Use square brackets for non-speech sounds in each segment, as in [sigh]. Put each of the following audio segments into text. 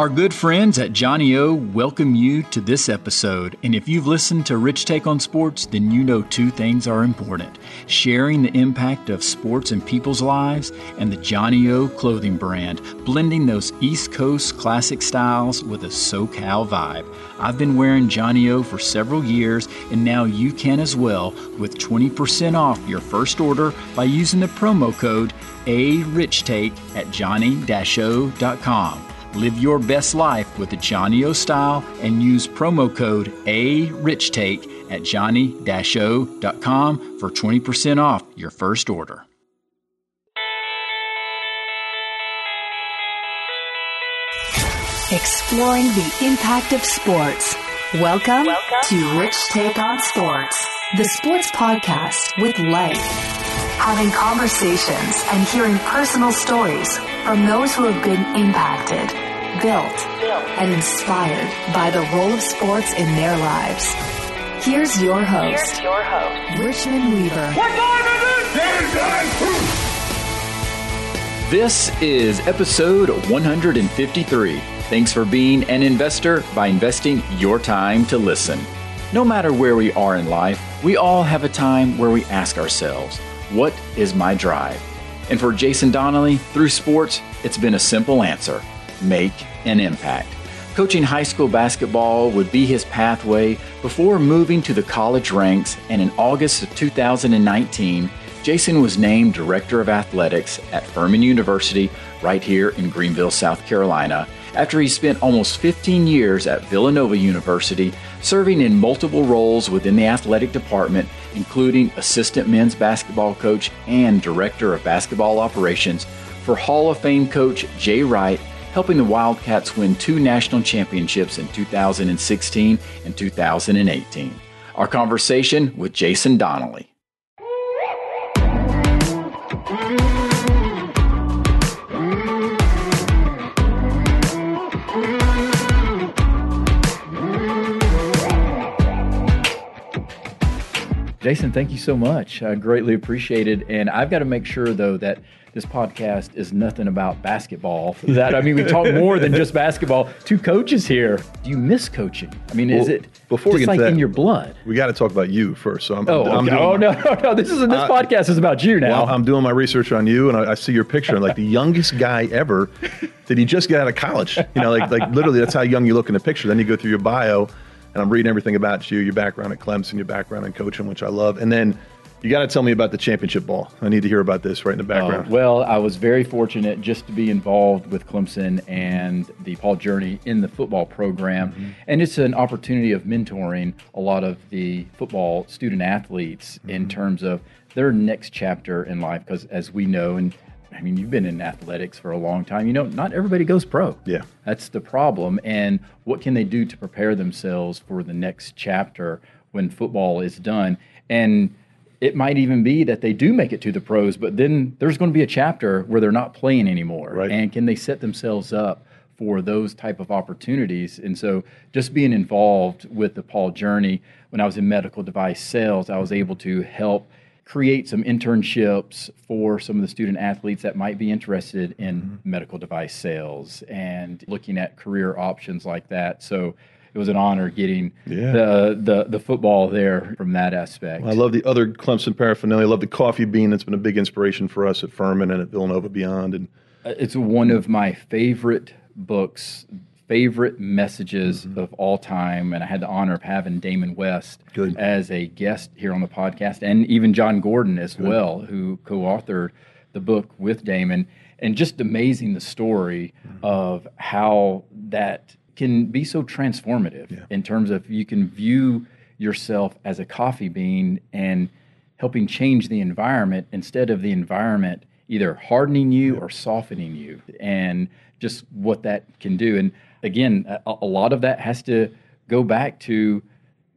Our good friends at johnnie-O welcome you to this episode. And if you've listened to Rich Take on Sports, then you know two things are important sharing the impact of sports in people's lives and the johnnie-O clothing brand, blending those East Coast classic styles with a SoCal vibe. I've been wearing johnnie-O for several years, and now you can as well with 20% off your first order by using the promo code ARichTake at johnnie-o.com. Live your best life with the johnnie-O style and use promo code ARichTake at johnnie-o.com for 20% off your first order. Exploring the impact of sports. Welcome, Welcome to Rich Take on Sports, the sports podcast with life. Having conversations and hearing personal stories from those who have been impacted, built, and inspired by the role of sports in their lives. Here's your host, Here's your host. Richmond Weaver. We're going to this is episode 153. Thanks for being an investor by investing your time to listen. No matter where we are in life, we all have a time where we ask ourselves, What is my drive? And for Jason Donnelly, through sports, it's been a simple answer make an impact. Coaching high school basketball would be his pathway before moving to the college ranks, and in August of 2019, Jason was named Director of Athletics at Furman University right here in Greenville, South Carolina, after he spent almost 15 years at Villanova University, serving in multiple roles within the athletic department, including assistant men's basketball coach and director of basketball operations for Hall of Fame coach Jay Wright, helping the Wildcats win two national championships in 2016 and 2018. Our conversation with Jason Donnelly. Jason, thank you so much. I greatly appreciate it. And I've got to make sure, though, that this podcast is nothing about basketball. [laughs] That I mean, we talk more than just basketball. Two coaches here. Do you miss coaching? I mean, well, is it before just like that, in your blood? We got to talk about you first. So I'm, oh, I'm okay. oh no, [laughs] no, no. This is this uh, podcast is about you now. Well, I'm doing my research on you, and I, I see your picture. And like the youngest guy ever. Did he just get out of college? You know, like like literally, that's how young you look in the picture. Then you go through your bio and I'm reading everything about you, your background at Clemson, your background in coaching, which I love. And then you got to tell me about the championship ball. I need to hear about this right in the background. Uh, well, I was very fortunate just to be involved with Clemson and the PAW Journey in the football program. Mm-hmm. And it's an opportunity of mentoring a lot of the football student athletes mm-hmm. in terms of their next chapter in life. Because as we know, and I mean, you've been in athletics for a long time. You know, not everybody goes pro. Yeah. That's the problem. And what can they do to prepare themselves for the next chapter when football is done? And it might even be that they do make it to the pros, but then there's going to be a chapter where they're not playing anymore. Right. And can they set themselves up for those type of opportunities? And so just being involved with the PAW Journey when I was in medical device sales, I was able to help create some internships for some of the student athletes that might be interested in mm-hmm. medical device sales and looking at career options like that. So it was an honor getting yeah. the, the the football there from that aspect. Well, I love the other Clemson paraphernalia. I love the coffee bean that's been a big inspiration for us at Furman and at Villanova Beyond. And uh, it's one of my favorite books favorite messages mm-hmm. of all time, and I had the honor of having Damon West Good. as a guest here on the podcast, and even Jon Gordon as Good. well, who co-authored the book with Damon, and just amazing the story mm-hmm. of how that can be so transformative yeah. in terms of you can view yourself as a coffee bean and helping change the environment instead of the environment either hardening you or softening you and just what that can do and again, a, a, lot of that has to go back to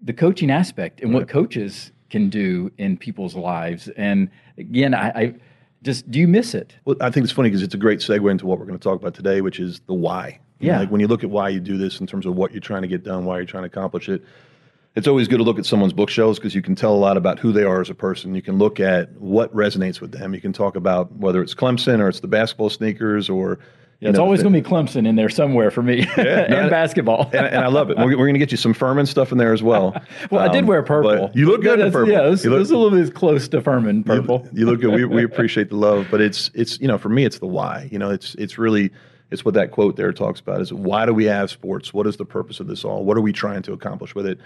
the coaching aspect and right. what coaches can do in people's lives. And again, I, I just do you miss it? Well, I think it's funny because it's a great segue into what we're going to talk about today, which is the why. Yeah. like when you look at why you do this in terms of what you're trying to get done, why you're trying to accomplish it, it's always good to look at someone's bookshelves because you can tell a lot about who they are as a person. You can look at what resonates with them. You can talk about whether it's Clemson or it's the basketball sneakers or Yeah, it's know, always going to be Clemson in there somewhere for me, [laughs] yeah, and no, basketball. and, and, I love it. We're, we're going to get you some Furman stuff in there as well. [laughs] well, um, I did um, wear purple. You look good in purple. Yeah, it's, look, a little bit close to Furman purple. You, you look good. We, we [laughs] appreciate the love, but it's it's you know for me it's the why. You know, it's it's really it's what that quote there talks about is why do we have sports? What is the purpose of this all? What are we trying to accomplish with it?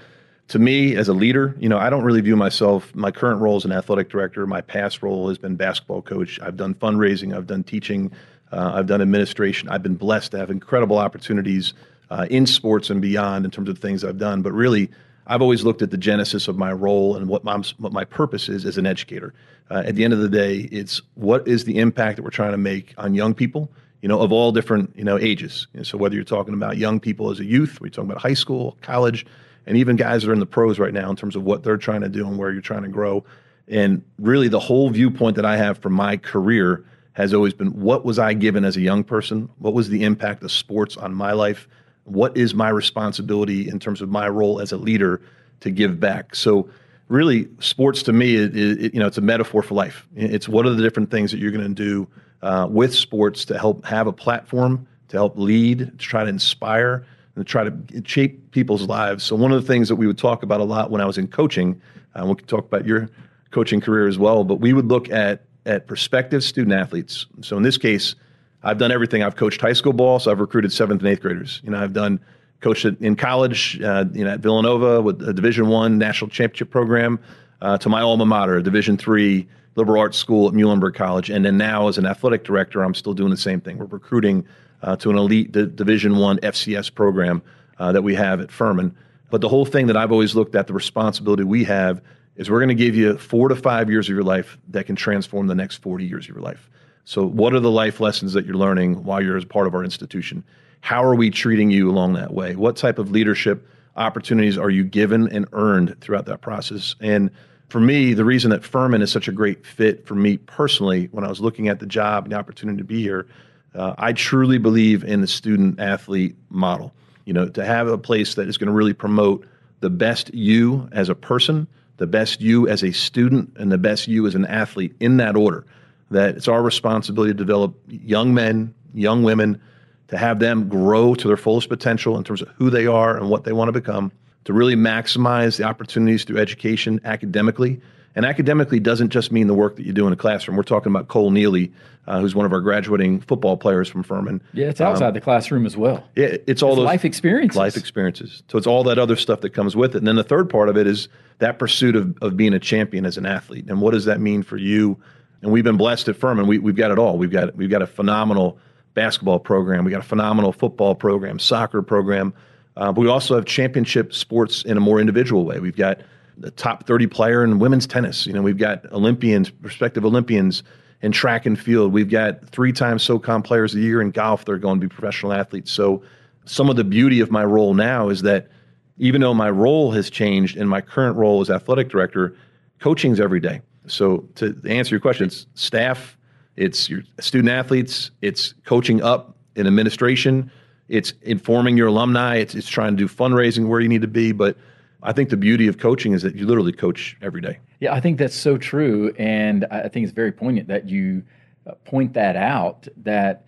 To me, as a leader, you know, I don't really view myself. My current role as an athletic director. My past role has been basketball coach. I've done fundraising. I've done teaching. Uh, I've done administration. I've been blessed to have incredible opportunities uh, in sports and beyond in terms of things I've done. But really, I've always looked at the genesis of my role and what my, what my purpose is as an educator. Uh, at the end of the day, it's what is the impact that we're trying to make on young people, you know, of all different, you know, ages. And so whether you're talking about young people as a youth, we're talking about high school, college, and even guys that are in the pros right now in terms of what they're trying to do and where you're trying to grow. And really, the whole viewpoint that I have from my career has always been what was I given as a young person? What was the impact of sports on my life? What is my responsibility in terms of my role as a leader to give back? So, really, sports to me, it, it, you know, it's a metaphor for life. It's what are the different things that you're going to do uh, with sports to help have a platform, to help lead, to try to inspire, and to try to shape people's lives. So, one of the things that we would talk about a lot when I was in coaching, uh, we could talk about your coaching career as well, but we would look at at prospective student athletes. So in this case, I've done everything. I've coached high school ball, so I've recruited seventh and eighth graders. You know, I've done coached in college, uh, you know, at Villanova with a Division One national championship program, uh, to my alma mater, Division Three liberal arts school at Muhlenberg College, and then now as an athletic director, I'm still doing the same thing. We're recruiting uh, to an elite D- Division One FCS program uh, that we have at Furman. But the whole thing that I've always looked at, the responsibility we have is we're going to give you four to five years of your life that can transform the next 40 years of your life. So, what are the life lessons that you're learning while you're as part of our institution? How are we treating you along that way? What type of leadership opportunities are you given and earned throughout that process? And for me, the reason that Furman is such a great fit for me personally, when I was looking at the job and the opportunity to be here, uh, I truly believe in the student athlete model. You know, to have a place that is going to really promote the best you as a person, the best you as a student and the best you as an athlete in that order. That it's our responsibility to develop young men, young women, to have them grow to their fullest potential in terms of who they are and what they want to become, to really maximize the opportunities through education academically. And academically doesn't just mean the work that you do in a classroom. We're talking about Cole Neely, uh, who's one of our graduating football players from Furman. Yeah, it's outside um, the classroom as well. Yeah, it's all it's those life experiences. Life experiences. So it's all that other stuff that comes with it. And then the third part of it is that pursuit of, of being a champion as an athlete. And what does that mean for you? And we've been blessed at Furman. We, we've got it all. We've got we've got a phenomenal basketball program. We got a phenomenal football program, soccer program. Uh, but we also have championship sports in a more individual way. We've got the top 30 player in women's tennis. You know, we've got Olympians, prospective Olympians in track and field. We've got three times SOCON players a year in golf. They're going to be professional athletes. So some of the beauty of my role now is that even though my role has changed in my current role as athletic director, coaching's every day. So to answer your question, it's staff, it's your student athletes, it's coaching up in administration, it's informing your alumni, it's, it's trying to do fundraising where you need to be. But I think the beauty of coaching is that you literally coach every day. Yeah, I think that's so true. And I think it's very poignant that you uh, point that out that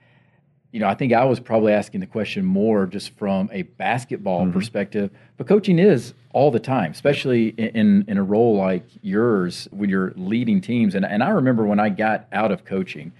you know, I think I was probably asking the question more just from a basketball mm-hmm. perspective, but coaching is all the time, especially in, in a role like yours when you're leading teams. And, and I remember when I got out of coaching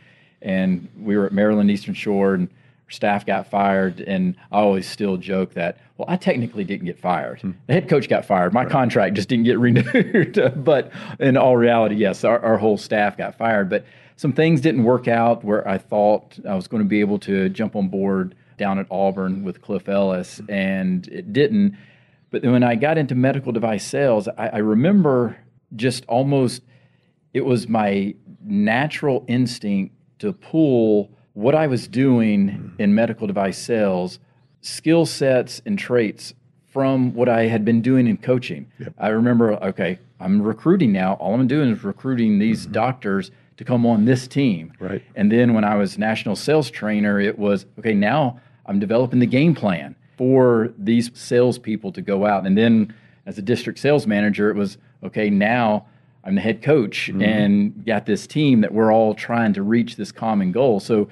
and we were at Maryland Eastern Shore and staff got fired. And I always still joke that, well, I technically didn't get fired. Hmm. The head coach got fired. My right. contract just didn't get [laughs] renewed. but in all reality, yes, our, our whole staff got fired. But some things didn't work out where I thought I was going to be able to jump on board down at Auburn with Cliff Ellis, and it didn't. But then when I got into medical device sales, I, I remember just almost it was my natural instinct to pull what I was doing mm-hmm. in medical device sales, skill sets and traits from what I had been doing in coaching. Yep. I remember, okay, I'm recruiting now. All I'm doing is recruiting these mm-hmm. doctors to come on this team. Right. And then when I was national sales trainer, it was okay. Now I'm developing the game plan for these salespeople to go out. And then as a district sales manager, it was okay. Now I'm the head coach mm-hmm. and got this team that we're all trying to reach this common goal. So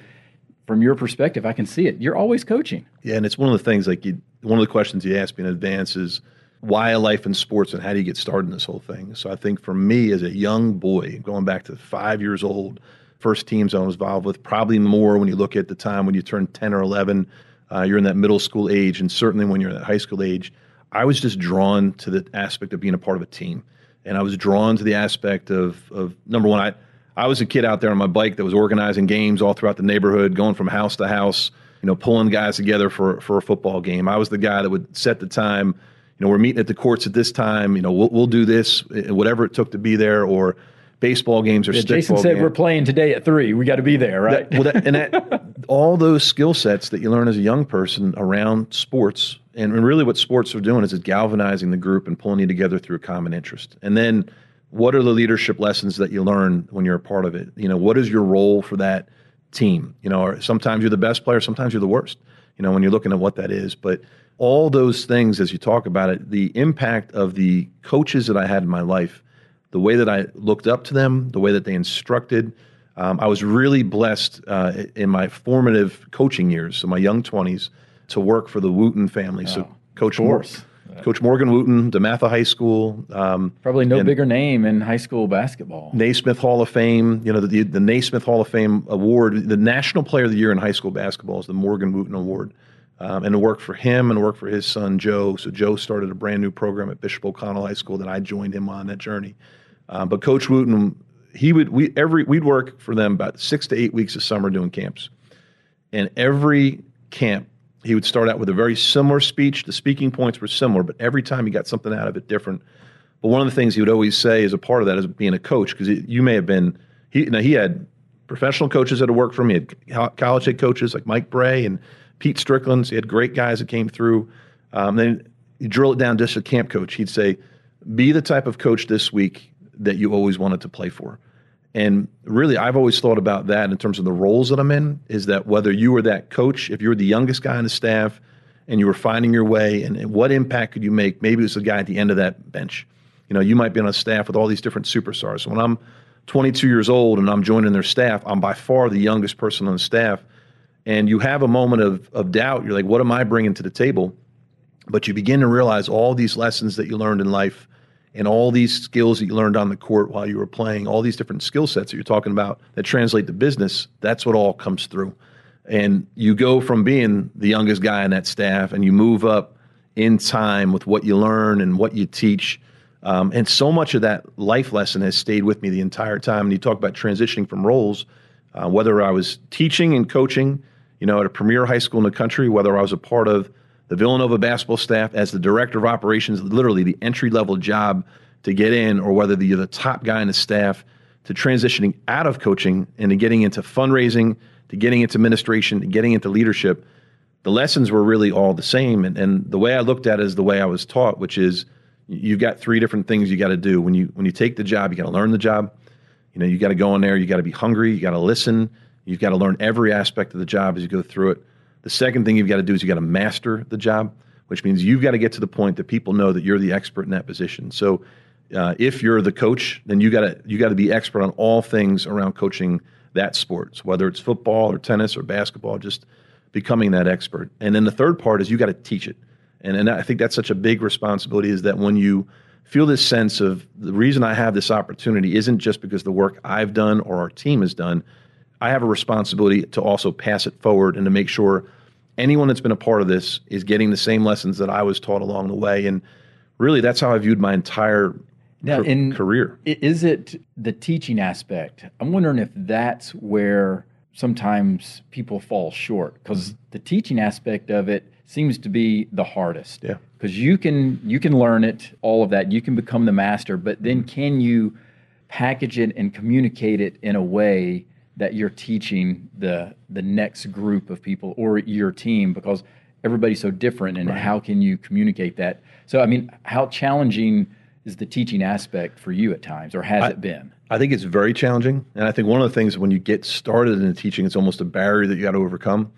from your perspective, I can see it. You're always coaching. Yeah, and it's one of the things like you, one of the questions you asked me in advance is why life in sports and how do you get started in this whole thing? So I think for me as a young boy, going back to five years old, first teams I was involved with, probably more when you look at the time when you turn 10 or 11, uh, you're in that middle school age, and certainly when you're in that high school age, I was just drawn to the aspect of being a part of a team. And I was drawn to the aspect of, of number one, I, I was a kid out there on my bike that was organizing games all throughout the neighborhood, going from house to house, you know, pulling guys together for, for a football game. I was the guy that would set the time you know, we're meeting at the courts at this time. You know, we'll, we'll do this, eh, whatever it took to be there, or baseball games or yeah, Jason said we're playing today at three. We got to be there, right? That, well, that, and that, [laughs] all those skill sets that you learn as a young person around sports, and really what sports are doing is it's galvanizing the group and pulling you together through a common interest. And then, what are the leadership lessons that you learn when you're a part of it? You know, what is your role for that team? You know, sometimes you're the best player, sometimes you're the worst. You know, when you're looking at what that is, but all those things as you talk about it, the impact of the coaches that I had in my life, the way that I looked up to them, the way that they instructed. Um, I was really blessed uh, in my formative coaching years, so my young 20s, to work for the Wooten family. Oh, so Coach Morse. Coach Morgan Wooten, DeMatha High School. Um, Probably no bigger name in high school basketball. Naismith Hall of Fame. You know the, the Naismith Hall of Fame award. The National Player of the Year in high school basketball is the Morgan Wooten Award um, and to work for him and work for his son Joe. So Joe started a brand new program at Bishop O'Connell High School that I joined him on that journey. Um, but Coach Wooten, he would we every we'd work for them about six to eight weeks of summer doing camps, and every camp he would start out with a very similar speech. The speaking points were similar, but every time he got something out of it different. But one of the things he would always say as a part of that is being a coach because you may have been he now he had professional coaches that had worked for him. He had college head coaches like Mike Brey and Pete Strickland's. He had great guys that came through. Um, then you drill it down just a camp coach. He'd say, "Be the type of coach this week that you always wanted to play for." And really, I've always thought about that in terms of the roles that I'm in. Is that whether you were that coach, if you were the youngest guy on the staff, and you were finding your way, and, and what impact could you make? Maybe it was the guy at the end of that bench. You know, you might be on a staff with all these different superstars. So when I'm 22 years old and I'm joining their staff, I'm by far the youngest person on the staff and you have a moment of, of doubt. You're like, what am I bringing to the table? But you begin to realize all these lessons that you learned in life and all these skills that you learned on the court while you were playing, all these different skill sets that you're talking about that translate to business, that's what all comes through. And you go from being the youngest guy on that staff and you move up in time with what you learn and what you teach. Um, and so much of that life lesson has stayed with me the entire time. And you talk about transitioning from roles, uh, whether I was teaching and coaching, you know, at a premier high school in the country, whether I was a part of the Villanova basketball staff as the director of operations, literally the entry level job to get in, or whether you're the top guy in the staff, to transitioning out of coaching and to getting into fundraising, to getting into administration, to getting into leadership, the lessons were really all the same. And, and the way I looked at it is the way I was taught, which is you've got three different things you got to do when you when you take the job. You got to learn the job. You know, you got to go in there. You got to be hungry. You got to listen. You've got to learn every aspect of the job as you go through it. The second thing you've got to do is you've got to master the job, which means you've got to get to the point that people know that you're the expert in that position. So, uh, if you're the coach, then you got to you got to be expert on all things around coaching that sport, so whether it's football or tennis or basketball. Just becoming that expert. And then the third part is you got to teach it. And and I think that's such a big responsibility is that when you feel this sense of the reason I have this opportunity isn't just because the work I've done or our team has done, I have a responsibility to also pass it forward and to make sure anyone that's been a part of this is getting the same lessons that I was taught along the way. And really, that's how I viewed my entire now, in, career. Is it the teaching aspect? I'm wondering if that's where sometimes people fall short because the teaching aspect of it seems to be the hardest. Yeah. Because you can you can learn it, all of that. You can become the master, but then mm-hmm. can you package it and communicate it in a way that you're teaching the the next group of people or your team because everybody's so different and right. how can you communicate that? So i mean how challenging is the teaching aspect for you at times or has I, it been? I think it's very challenging and i think one of the things when you get started in teaching it's almost a barrier that you got to overcome.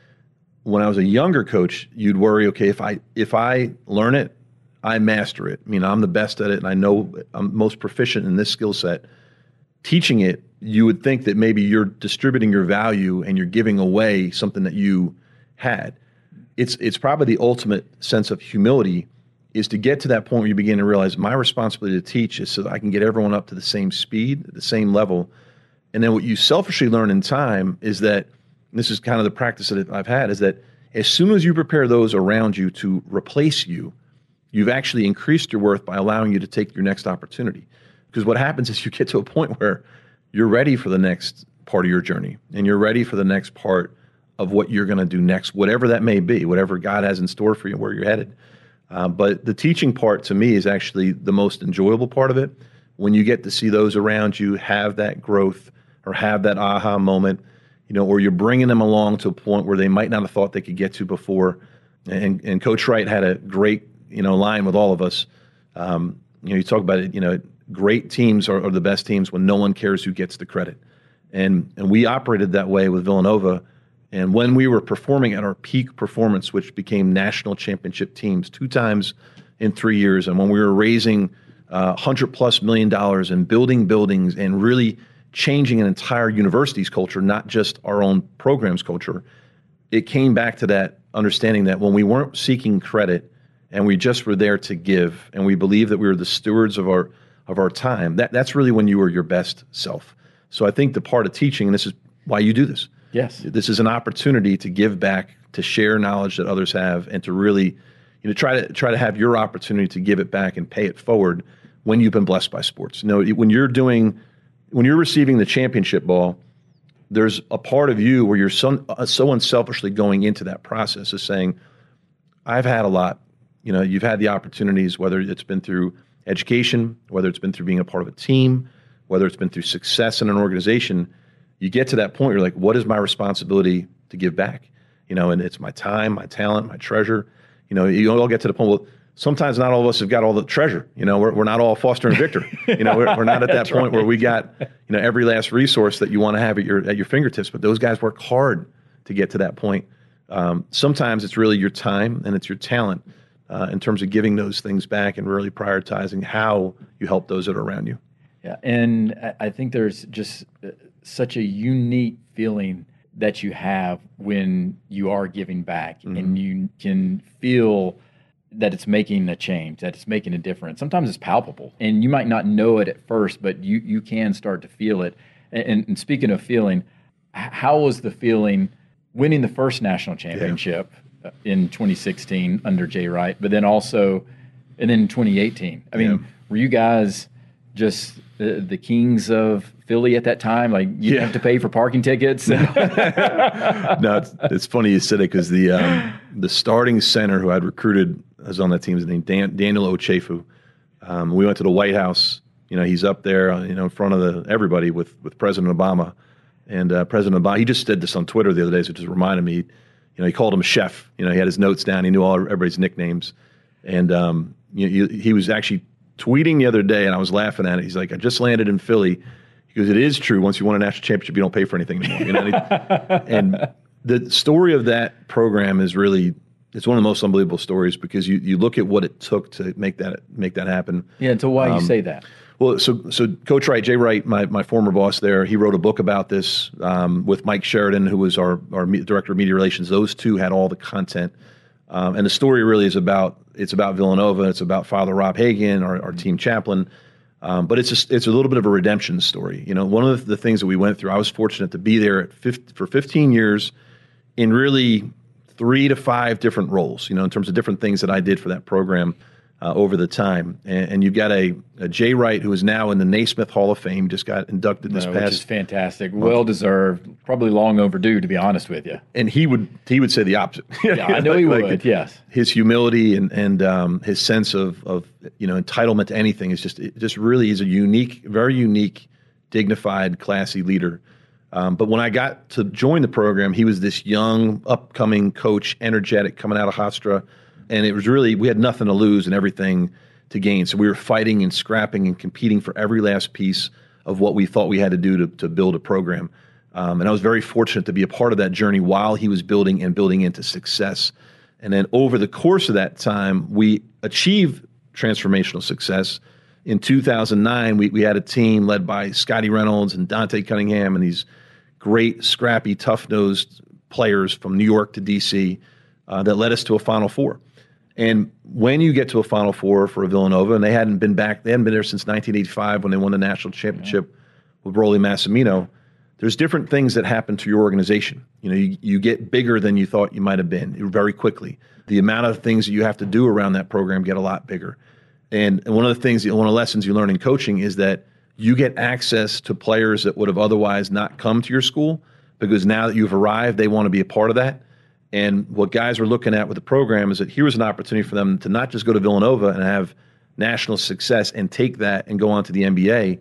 When i was a younger coach you'd worry okay if i if i learn it i master it. I mean i'm the best at it and i know i'm most proficient in this skill set. Teaching it you would think that maybe you're distributing your value and you're giving away something that you had. It's it's probably the ultimate sense of humility is to get to that point where you begin to realize my responsibility to teach is so that I can get everyone up to the same speed, the same level. And then what you selfishly learn in time is that this is kind of the practice that I've had is that as soon as you prepare those around you to replace you, you've actually increased your worth by allowing you to take your next opportunity. Because what happens is you get to a point [laughs] where you're ready for the next part of your journey and you're ready for the next part of what you're going to do next, whatever that may be, whatever God has in store for you, where you're headed. Uh, but the teaching part to me is actually the most enjoyable part of it. When you get to see those around you have that growth or have that aha moment, you know, or you're bringing them along to a point where they might not have thought they could get to before. And, and Coach Wright had a great, you know, line with all of us. Um, you know, you talk about it, you know, great teams are, are the best teams when no one cares who gets the credit. And, and we operated that way with Villanova and when we were performing at our peak performance, which became national championship teams two times in three years, and when we were raising uh, 100 plus million dollars and building buildings and really changing an entire university's culture, not just our own program's culture, it came back to that understanding that when we weren't seeking credit and we just were there to give and we believed that we were the stewards of our of our time, that, that's really when you are your best self. So I think the part of teaching, and this is why you do this, Yes. This is an opportunity to give back, to share knowledge that others have, and to really, you know, try to try to have your opportunity to give it back and pay it forward when you've been blessed by sports. You know, when you're doing, when you're receiving the championship ball, there's a part of you where you're so, uh, so unselfishly going into that process of saying, I've had a lot. You know, you've had the opportunities, whether it's been through education, whether it's been through being a part of a team, whether it's been through success in an organization you get to that point, you're like, what is my responsibility to give back? You know, and it's my time, my talent, my treasure. You know, you all get to the point, well, sometimes not all of us have got all the treasure. You know, we're, we're not all Foster and Victor. You know, we're, we're not at [laughs] that point right. where we got, you know, every last resource that you want to have at your, at your fingertips. But those guys work hard to get to that point. Um, sometimes it's really your time and it's your talent uh, in terms of giving those things back and really prioritizing how you help those that are around you. Yeah, and I think there's just uh, such a unique feeling that you have when you are giving back mm-hmm. and you can feel that it's making a change, that it's making a difference. Sometimes it's palpable and you might not know it at first, but you, you can start to feel it. And, and speaking of feeling, how was the feeling winning the first national championship yeah. In 2016 under Jay Wright, but then also, and then 2018? I mean, yeah. were you guys just the, the kings of Philly at that time? Like you yeah. have to pay for parking tickets. no, [laughs] it's, it's, funny you said it because the um, the starting center who I'd recruited was on that team. His name Dan, Daniel Ochefu. Um, we went to the White House. You know, he's up there, uh, you know, in front of the everybody with with President Obama. And uh, President Obama, he just said this on Twitter the other day, so it just reminded me. You know, he called him a chef. You know, he had his notes down. He knew all everybody's nicknames, and um, you know, he was actually tweeting the other day, and I was laughing at it. He's like, "I just landed in Philly." because it is true. Once you win a national championship, you don't pay for anything anymore. You know? and [laughs] the story of that program is really it's one of the most unbelievable stories because you, you look at what it took to make that make that happen. Yeah, and so why um, you say that? Well, so so Coach Wright, Jay Wright, my, my former boss there, he wrote a book about this um, with Mike Sheridan, who was our our director of media relations. Those two had all the content, um, and the story really is about it's about Villanova, it's about Father Rob Hagan, our, our team chaplain. Um, but it's a, it's a little bit of a redemption story. You know, one of the things that we went through, I was fortunate to be there 50, for 15 years in really three to five different roles, you know, in terms of different things that I did for that program uh, over the time. And, and, you've got a, a Jay Wright who is now in the Naismith Hall of Fame, just got inducted this no, past. Which is fantastic, well deserved, probably long overdue, to be honest with you. And he would he would say the opposite. [laughs] yeah, I know he like, would. Yes, his humility and and um, his sense of of you know entitlement to anything is just it just really is a unique, very unique, dignified, classy leader. Um, but when I got to join the program, he was this young, upcoming coach, energetic, coming out of Hofstra and it was really we had nothing to lose and everything to gain. So we were fighting and scrapping and competing for every last piece of what we thought we had to do to, to build a program. Um, and I was very fortunate to be a part of that journey while he was building and building into success. And then over the course of that time, we achieved transformational success. in 2009, we, we had a team led by Scottie Reynolds and Dante Cunningham and these great, scrappy, tough nosed players from New York to DC uh, that led us to a Final Four. And when you get to a Final Four for a Villanova, and they hadn't been back, they hadn't been there since 1985 when they won the national championship yeah. with Rollie Massimino. There's different things that happen to your organization. You know, you, you get bigger than you thought you might have been very quickly. The amount of things that you have to do around that program get a lot bigger. And, and one of the things, one of the lessons you learn in coaching is that you get access to players that would have otherwise not come to your school because now that you've arrived, they want to be a part of that. And what guys were looking at with the program is that here was an opportunity for them to not just go to Villanova and have national success and take that and go on to the NBA,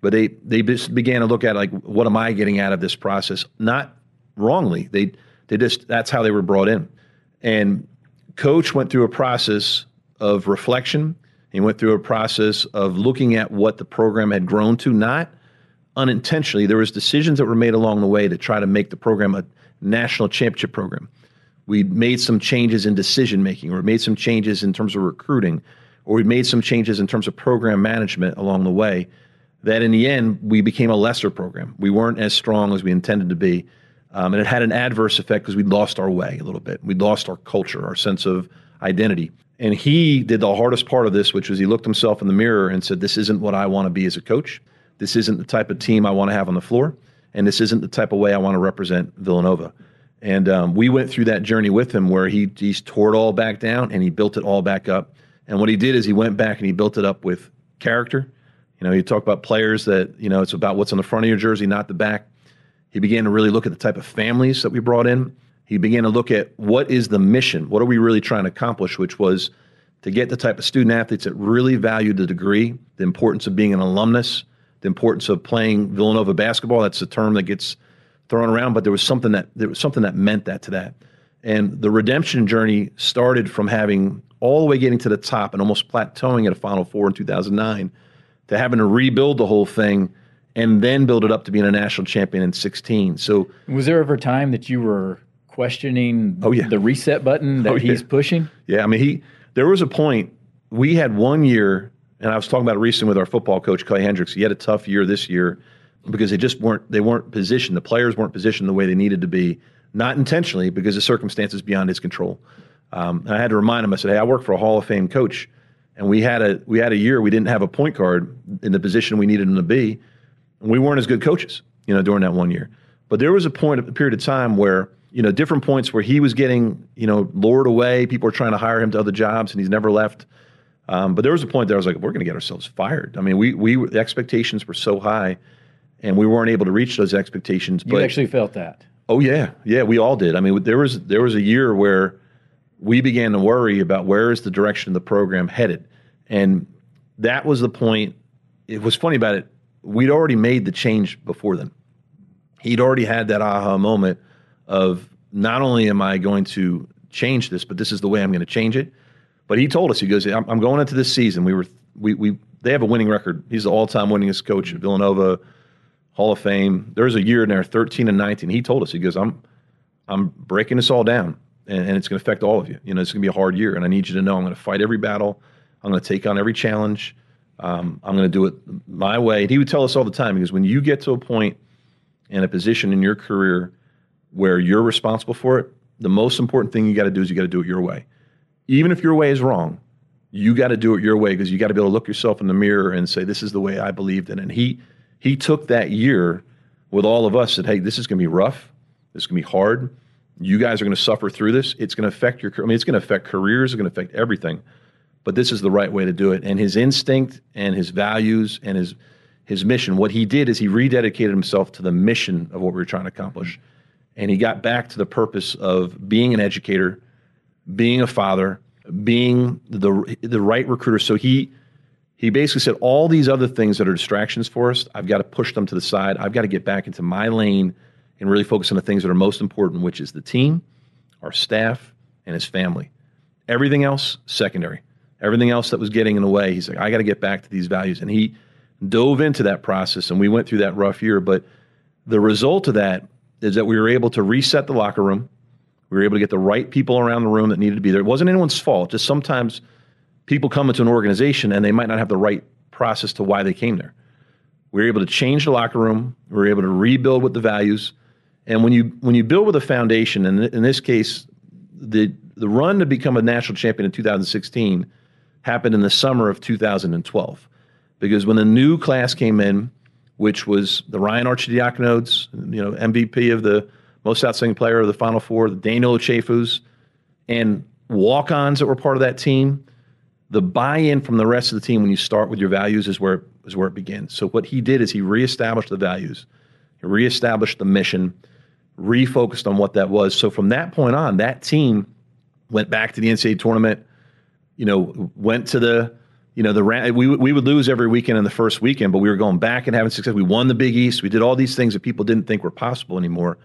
but they they just began to look at like what am I getting out of this process? Not wrongly. They they just that's how they were brought in. And coach went through a process of reflection. He went through a process of looking at what the program had grown to, not unintentionally. There was decisions that were made along the way to try to make the program a national championship program. We made some changes in decision making, or made some changes in terms of recruiting, or we made some changes in terms of program management along the way. That in the end, we became a lesser program. We weren't as strong as we intended to be. Um, and it had an adverse effect because we'd lost our way a little bit. We'd lost our culture, our sense of identity. And he did the hardest part of this, which was he looked himself in the mirror and said, This isn't what I want to be as a coach. This isn't the type of team I want to have on the floor. And this isn't the type of way I want to represent Villanova. And um, we went through that journey with him where he he's tore it all back down and he built it all back up. And what he did is he went back and he built it up with character. You know, you talk about players that, you know, it's about what's on the front of your jersey, not the back. He began to really look at the type of families that we brought in. He began to look at what is the mission? What are we really trying to accomplish? Which was to get the type of student athletes that really valued the degree, the importance of being an alumnus, the importance of playing Villanova basketball. That's a term that gets thrown around, but there was something that there was something that meant that to that. And the redemption journey started from having all the way getting to the top and almost plateauing at a Final Four in 2009 to having to rebuild the whole thing and then build it up to being a national champion in 16. So, was there ever a time that you were questioning oh, yeah. the reset button [laughs] that oh, yeah. he's pushing? Yeah, I mean, he there was a point we had one year, and I was talking about it recently with our football coach Clay Hendrix. He had a tough year this year because they just weren't they weren't positioned. The players weren't positioned the way they needed to be, not intentionally because the circumstances beyond his control. Um, I had to remind him. I said, "Hey, I work for a Hall of Fame coach, and we had a we had a year we didn't have a point guard in the position we needed him to be, and we weren't as good coaches, you know, during that one year. But there was a point, a period of time where." You know, different points where he was getting, you know, lured away. People were trying to hire him to other jobs, and he's never left. Um, but there was a point there I was like, we're going to get ourselves fired. I mean, we we the expectations were so high and we weren't able to reach those expectations. But, you actually felt that. Oh yeah, yeah, we all did. I mean, there was there was a year where we began to worry about where is the direction of the program headed, and that was the point. It was funny about it. We'd already made the change before then. He'd already had that aha moment of not only am I going to change this, but this is the way I'm going to change it. But he told us, he goes, I'm, I'm going into this season. We were, we, we, they have a winning record. He's the all-time winningest coach at Villanova. Hall of Fame. There's a year in there, 13 and 19. He told us, he goes, I'm, I'm breaking this all down, and, and it's going to affect all of you. You know, it's going to be a hard year, and I need you to know I'm going to fight every battle. I'm going to take on every challenge. Um, I'm going to do it my way. And he would tell us all the time, because when you get to a point and a position in your career where you're responsible for it, the most important thing you got to do is you got to do it your way. Even if your way is wrong, you got to do it your way because you got to be able to look yourself in the mirror and say, "This is the way I believed in." And he he took that year with all of us said, hey, this is going to be rough. This is going to be hard. You guys are going to suffer through this. It's going to affect your, I mean, it's going to affect careers. It's going to affect everything. But this is the right way to do it. And his instinct and his values and his, his mission, what he did is he rededicated himself to the mission of what we were trying to accomplish. And he got back to the purpose of being an educator, being a father, being the, the right recruiter. So he, he basically said all these other things that are distractions for us, I've got to push them to the side. I've got to get back into my lane and really focus on the things that are most important, which is the team, our staff, and his family. Everything else, secondary. Everything else that was getting in the way, he's like, I got to get back to these values. And he dove into that process, and we went through that rough year. But the result of that is that we were able to reset the locker room. We were able to get the right people around the room that needed to be there. It wasn't anyone's fault. Just sometimes – people come into an organization and they might not have the right process to why they came there. We were able to change the locker room. We were able to rebuild with the values. And when you when you build with a foundation, and in this case, the the run to become a national champion in 2016 happened in the summer of 2012, because when the new class came in, which was the Ryan Arcidiaconos, you know, MVP of the most outstanding player of the Final Four, the Daniel Ochefus, and walk-ons that were part of that team. The buy-in from the rest of the team when you start with your values is where is where it begins. So what he did is he reestablished the values, he reestablished the mission, refocused on what that was. So from that point on, that team went back to the NCAA tournament. You know, went to the you know the we we would lose every weekend in the first weekend, but we were going back and having success. We won the Big East. We did all these things that people didn't think were possible anymore.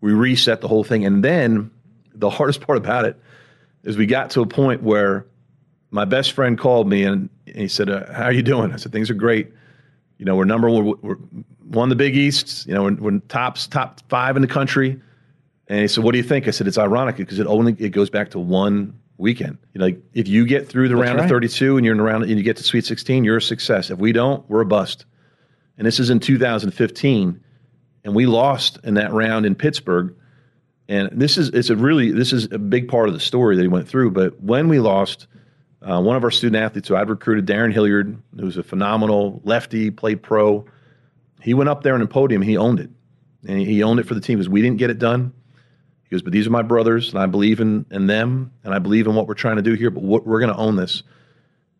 We reset the whole thing, and then the hardest [laughs] part about it is we got to a point where my best friend called me and he said, uh, "How are you doing?" I said, "Things are great. You know, we're number one. We're won the Big East. You know, we're, we're tops top five in the country." And he said, "What do you think?" I said, "It's ironic because it only it goes back to one weekend. You know, like if you get through the That's round right. of 32 and you're in the round and you get to Sweet 16, you're a success. If we don't, we're a bust. And this is in 2015, and we lost in that round in Pittsburgh. And this is it's a really this is a big part of the story that he went through. But when we lost, uh, one of our student athletes who I'd recruited, Darrun Hilliard, who's a phenomenal lefty, played pro. He went up there on the podium. He owned it, and he owned it for the team because we didn't get it done. He goes, but these are my brothers, and I believe in, in them, and I believe in what we're trying to do here, but what, we're going to own this.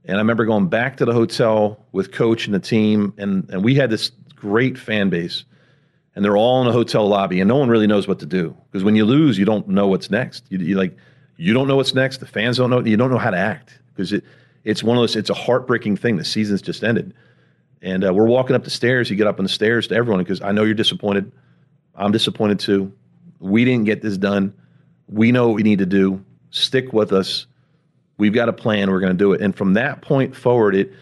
And I remember going back to the hotel with coach and the team, and, and we had this great fan base, and they're all in a hotel lobby, and no one really knows what to do. Because when you lose, you don't know what's next. You, you like, you don't know what's next. The fans don't know. You don't know how to act because it, it's one of those. It's a heartbreaking thing. The season's just ended, and uh, we're walking up the stairs. You get up on the stairs to everyone because I know you're disappointed. I'm disappointed too. We didn't get this done. We know what we need to do. Stick with us. We've got a plan. We're going to do it. And from that point forward, it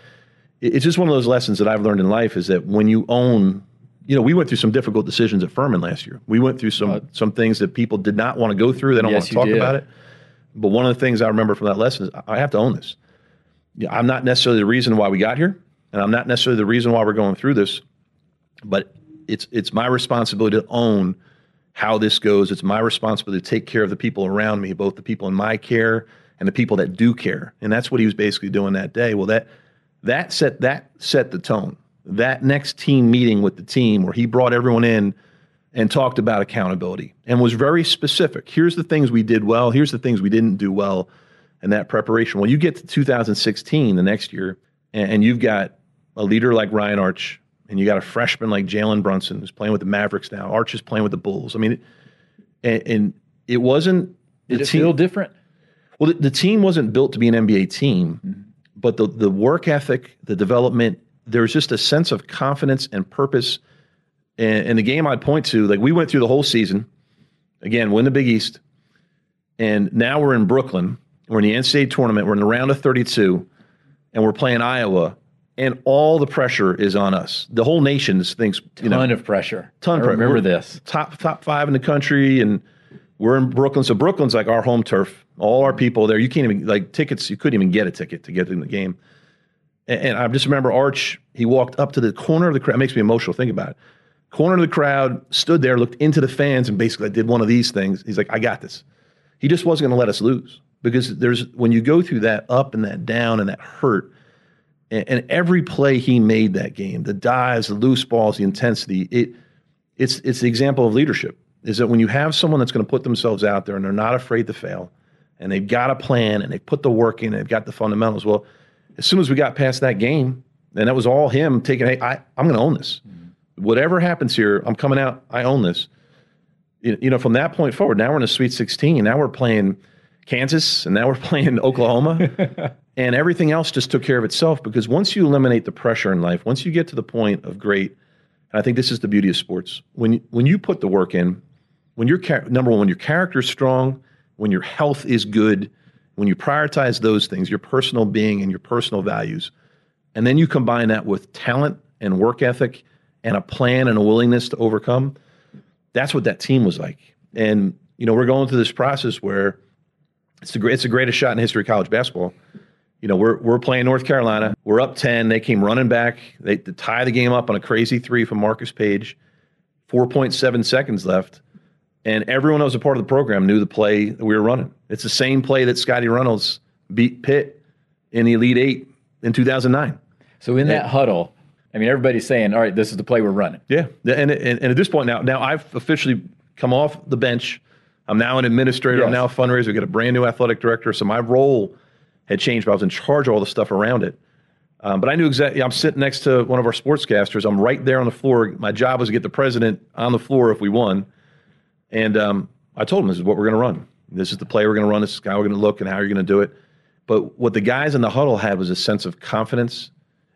it's just one of those lessons that I've learned in life is that when you own, you know, we went through some difficult decisions at Furman last year. We went through some uh, some things that people did not want to go through. They don't yes, want to talk did. about it. But one of the things I remember from that lesson is I have to own this. I'm not necessarily the reason why we got here, and I'm not necessarily the reason why we're going through this, but it's it's my responsibility to own how this goes. It's my responsibility to take care of the people around me, both the people in my care and the people that do care. And that's what he was basically doing that day. Well, that that set that set the tone. That next team meeting with the team where he brought everyone in and talked about accountability and was very specific. Here's the things we did well, here's the things we didn't do well in that preparation. Well, you get to 2016 the next year and, and you've got a leader like Ryan Arch and you got a freshman like Jalen Brunson who's playing with the Mavericks now. Arch is playing with the Bulls. I mean, and, and it wasn't. Did it team, feel different? Well, the, the, team wasn't built to be an NBA team, mm-hmm. but the the work ethic, the development, there was just a sense of confidence and purpose. And, and the game I'd point to, like we went through the whole season, again, win the Big East, and now we're in Brooklyn. We're in the NCAA tournament. We're in the round of 32, and we're playing Iowa and all the pressure is on us. The whole nation thinks you ton know, of pressure. Ton of pressure. Remember we're this top top five in the country, and we're in Brooklyn. So Brooklyn's like our home turf. All our people there. You can't even like tickets. You couldn't even get a ticket to get in the game. And, and I just remember Arch. He walked up to the corner of the crowd. It makes me emotional. Think about it. Corner of the crowd, stood there, looked into the fans, and basically did one of these things. He's like, "I got this." He just wasn't going to let us lose because there's when you go through that up and that down and that hurt and, and every play he made that game, the dives, the loose balls, the intensity, it it's it's the example of leadership. Is that when you have someone that's going to put themselves out there and they're not afraid to fail, and they've got a plan and they put the work in, and they've got the fundamentals. Well, as soon as we got past that game, and that was all him taking, hey, I, I'm going to own this. Mm-hmm. Whatever happens here, I'm coming out. I own this. You, you know, from that point forward, now we're in a Sweet 16. Now we're playing Kansas, and now we're [laughs] playing Oklahoma. [laughs] and everything else just took care of itself because once you eliminate the pressure in life, once you get to the point of great, and I think this is the beauty of sports. When when you put the work in, when your number one, when your character is strong, when your health is good, when you prioritize those things, your personal being and your personal values, and then you combine that with talent and work ethic and a plan and a willingness to overcome, that's what that team was like. And you know, we're going through this process where it's the it's the greatest shot in history of college basketball You know, we're we're playing North Carolina. We're up ten. They came running back. They to tie the game up on a crazy three from Marcus Paige. Four point seven seconds left, and everyone that was a part of the program knew the play that we were running. It's the same play that Scottie Reynolds beat Pitt in the Elite Eight in two thousand nine. So in that huddle, I mean, everybody's saying, "All right, this is the play we're running." Yeah, and, and and at this point now, now I've officially come off the bench. I'm now an administrator. I'm now a fundraiser. We got a brand new athletic director. So my role had changed, but I was in charge of all the stuff around it. Um, but I knew exactly. I'm sitting next to one of our sportscasters. I'm right there on the floor. My job was to get the president on the floor if we won. And um, I told him this is what we're going to run. This is the play we're going to run. This is how we're going to look and how you're going to do it. But what the guys in the huddle had was a sense of confidence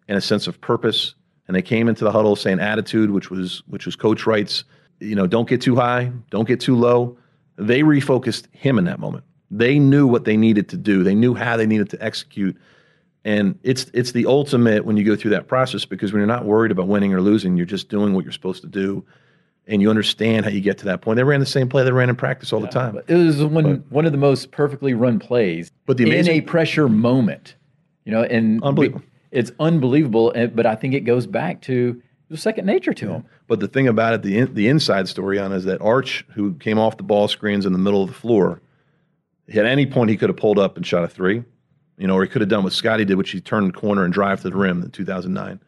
and a sense of purpose. And they came into the huddle saying attitude, which was which was Coach Wright's. You know, don't get too high, don't get too low. They refocused him in that moment. They knew what they needed to do. They knew how they needed to execute. And it's it's the ultimate when you go through that process because when you're not worried about winning or losing, you're just doing what you're supposed to do, and you understand how you get to that point. They ran the same play they ran in practice all the time. It was one one of the most perfectly run plays, But the amazing, in a pressure moment, you know, and Unbelievable. It's unbelievable, but I think it goes back to was second nature to him. But the thing about it, the in, the inside story on is that Arch, who came off the ball screens in the middle of the floor, at any point he could have pulled up and shot a three, you know, or he could have done what Scottie did, which he turned the corner and drive to the rim in 2009.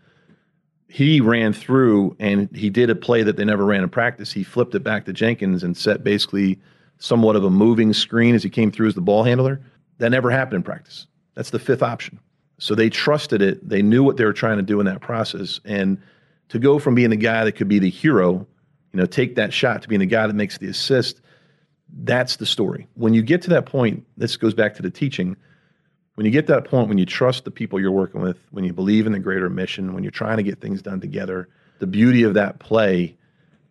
He ran through and he did a play that they never ran in practice. He flipped it back to Jenkins and set basically somewhat of a moving screen as he came through as the ball handler. That never happened in practice. That's the fifth option. So they trusted it. They knew what they were trying to do in that process. And to go from being the guy that could be the hero, you know, take that shot to being the guy that makes the assist, that's the story. When you get to that point, this goes back to the teaching. When you get to that point, when you trust the people you're working with, when you believe in the greater mission, when you're trying to get things done together, the beauty of that play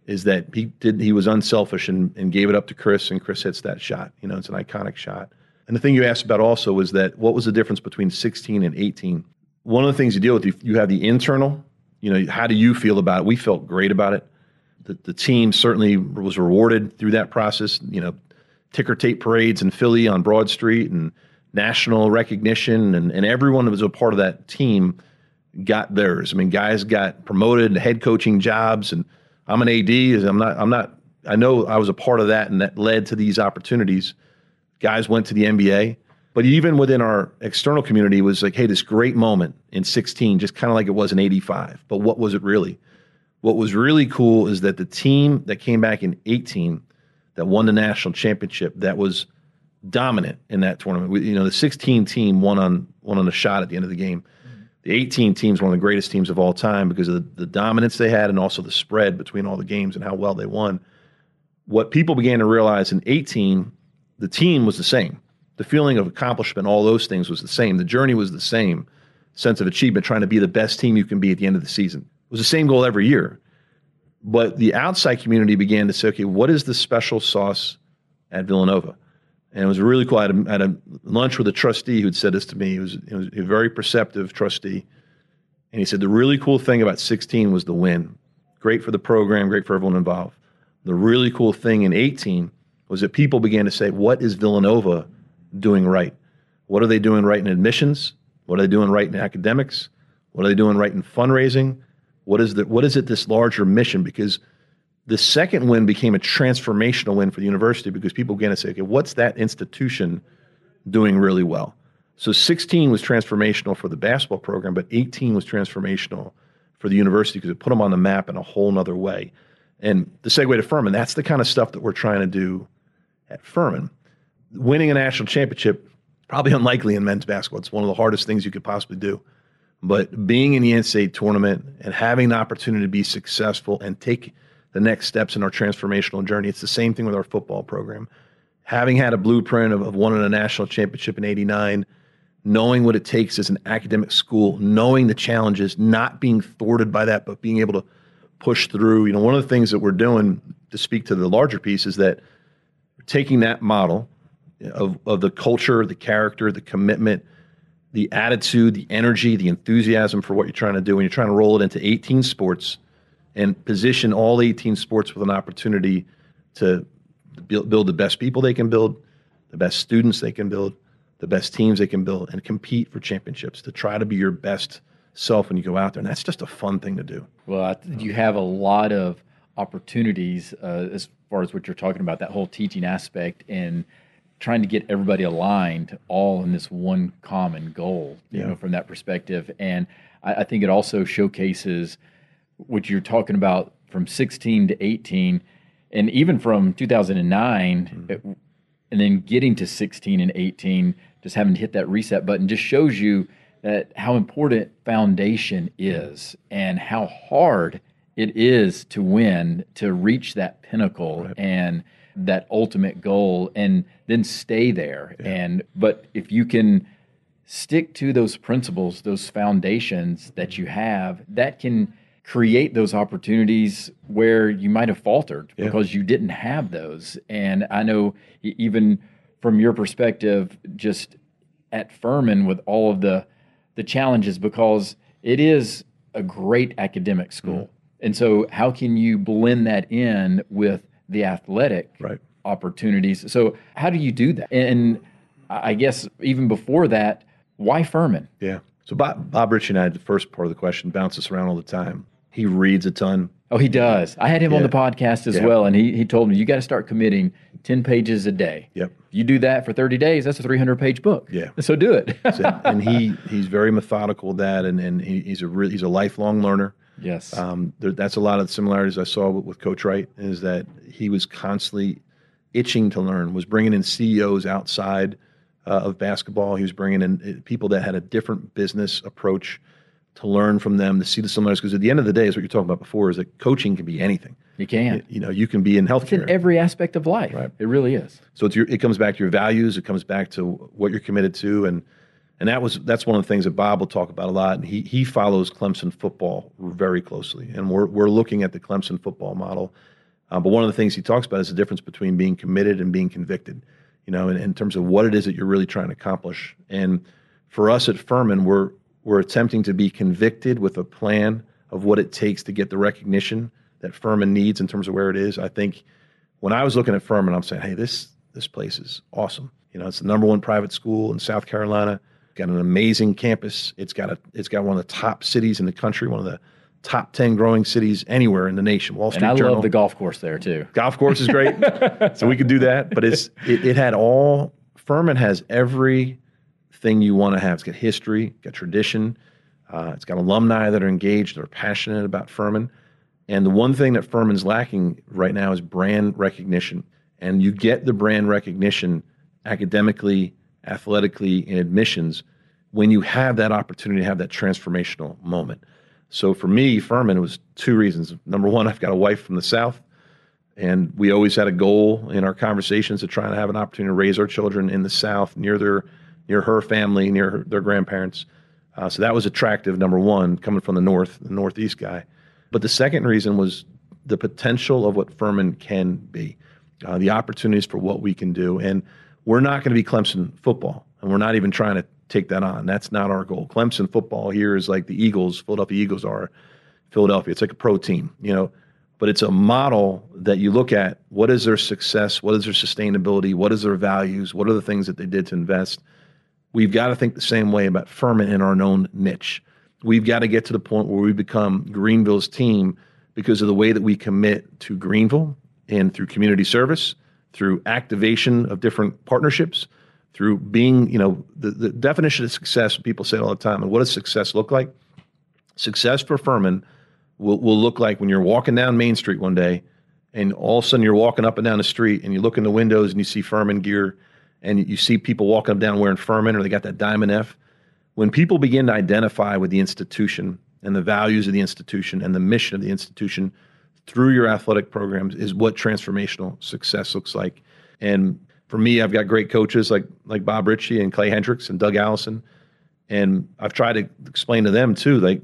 is that he did he was unselfish and, and gave it up to Kris, and Kris hits that shot. You know, it's an iconic shot. And the thing you asked about also was that what was the difference between 16 and 18? One of the things you deal with, you, you have the internal. You know, how do you feel about it? We felt great about it. The, the team certainly was rewarded through that process. You know, ticker tape parades in Philly on Broad Street and national recognition, and, and everyone that was a part of that team got theirs. I mean, guys got promoted head coaching jobs, and I'm an AD. I'm not. I'm not. I know I was a part of that, and that led to these opportunities. Guys went to the NBA, but even within our external community, it was like, hey, this great moment in 16, just kind of like it was in 85. But what was it really? What was really cool is that the team that came back in 18 that won the national championship that was dominant in that tournament. We, you know, the 16 team won on won on a shot at the end of the game. The 18 teams one of the greatest teams of all time because of the, the dominance they had and also the spread between all the games and how well they won. What people began to realize in 18, the team was the same. The feeling of accomplishment, all those things was the same. The journey was the same. Sense of achievement, trying to be the best team you can be at the end of the season. It was the same goal every year. But the outside community began to say, okay, what is the special sauce at Villanova? And it was really cool. I had a, had a lunch with a trustee who'd said this to me. He was, he was a very perceptive trustee. And he said, the really cool thing about 16 was the win. Great for the program, great for everyone involved. The really cool thing in 18 was that people began to say, what is Villanova doing right? What are they doing right in admissions? What are they doing right in academics? What are they doing right in fundraising? What is the, what is it this larger mission? Because the second win became a transformational win for the university because people began to say, okay, what's that institution doing really well? So 16 was transformational for the basketball program, but 18 was transformational for the university because it put them on the map in a whole nother way. And the segue to Furman, that's the kind of stuff that we're trying to do at Furman. Winning a national championship, probably unlikely in men's basketball. It's one of the hardest things you could possibly do. But being in the NCAA tournament and having the opportunity to be successful and take the next steps in our transformational journey, it's the same thing with our football program. Having had a blueprint of, of winning a national championship in 89, knowing what it takes as an academic school, knowing the challenges, not being thwarted by that, but being able to push through. You know, one of the things that we're doing to speak to the larger piece is that taking that model of, of the culture, the character, the commitment, the attitude, the energy, the enthusiasm for what you're trying to do, and you're trying to roll it into 18 sports and position all 18 sports with an opportunity to build, build the best people they can build, the best students they can build, the best teams they can build, and compete for championships. To try to be your best self when you go out there, and that's just a fun thing to do. Well, you have a lot of opportunities uh, as far as what you're talking about, that whole teaching aspect and trying to get everybody aligned all in this one common goal, you yeah. know, from that perspective. And I, I, think it also showcases what you're talking about from 16 to 18 and even from 2009 mm-hmm. it, and then getting to 16 and 18 just having to hit that reset button just shows you that how important foundation is and how hard it is to win to reach that pinnacle right. and that ultimate goal and then stay there yeah. and but if you can stick to those principles those foundations that you have that can create those opportunities where you might have faltered yeah. because you didn't have those and i know even from your perspective just at furman with all of the the challenges because it is a great academic school mm-hmm. And so, how can you blend that in with the athletic right. opportunities? So, how do you do that? And I guess even before that, why Furman? Yeah. So, Bob, Bob Richey and I, the first part of the question bounces around all the time. He reads a ton. Oh, he does. I had him yeah. on the podcast as yeah. well, and he, he told me you got to start committing 10 pages a day. Yep. You do that for 30 days, that's a 300 page book. Yeah. [laughs] So do it. so, and he he's very methodical with that, and, and he, he's a re- he's a lifelong learner. Yes. Um, there, that's a lot of the similarities I saw with, with, Coach Wright is that he was constantly itching to learn, was bringing in CEOs outside uh, of basketball. He was bringing in uh, people that had a different business approach to learn from them, to see the similarities. Because at the end of the day, is what you're talking about before, is that coaching can be anything. You can. You, you know, you can be in healthcare. It's in every aspect of life. Right. It really is. So it's your, it comes back to your values. It comes back to what you're committed to, and and that was that's one of the things that Bob will talk about a lot. And he he follows Clemson football very closely, and we're we're looking at the Clemson football model. Uh, but one of the things he talks about is the difference between being committed and being convicted. You know, in, in terms of what it is that you're really trying to accomplish. And for us at Furman, we're we're attempting to be convicted with a plan of what it takes to get the recognition that Furman needs in terms of where it is. I think when I was looking at Furman, I'm saying, hey, this this place is awesome. You know, it's the number one private school in South Carolina got an amazing campus. It's got a it's got one of the top cities in the country, one of the top 10 growing cities anywhere in the nation. Wall Street and I Journal. love the golf course there too. Golf course is great. [laughs] so we could do that, but it's it, it had all Furman has everything you want to have. It's got history, got tradition. Uh, it's got alumni that are engaged, that are passionate about Furman. And the one thing that Furman's lacking right now is brand recognition. And you get the brand recognition academically athletically in admissions when you have that opportunity to have that transformational moment. So for me, Furman, it was two reasons. Number one, I've got a wife from the South, and we always had a goal in our conversations to try and have an opportunity to raise our children in the South, near their, near her family, near her, their grandparents. Uh, so that was attractive. Number one, coming from the North, the Northeast guy. But the second reason was the potential of what Furman can be, uh, the opportunities for what we can do, and we're not going to be Clemson football, and we're not even trying to take that on. That's not our goal. Clemson football here is like the Eagles, Philadelphia Eagles are Philadelphia. It's like a pro team, you know, but it's a model that you look at what is their success, what is their sustainability, what is their values, what are the things that they did to invest. We've got to think the same way about Furman in our known niche. We've got to get to the point where we become Greenville's team because of the way that we commit to Greenville and through community service through activation of different partnerships, through being, you know, the, the definition of success, people say it all the time, and what does success look like? Success for Furman will, will look like when you're walking down Main Street one day and all of a sudden you're walking up and down the street and you look in the windows and you see Furman gear and you see people walking up down wearing Furman or they got that Diamond F. When people begin to identify with the institution and the values of the institution and the mission of the institution, through your athletic programs is what transformational success looks like. And for me, I've got great coaches like like Bob Richey and Clay Hendrix and Doug Allison, and I've tried to explain to them too, like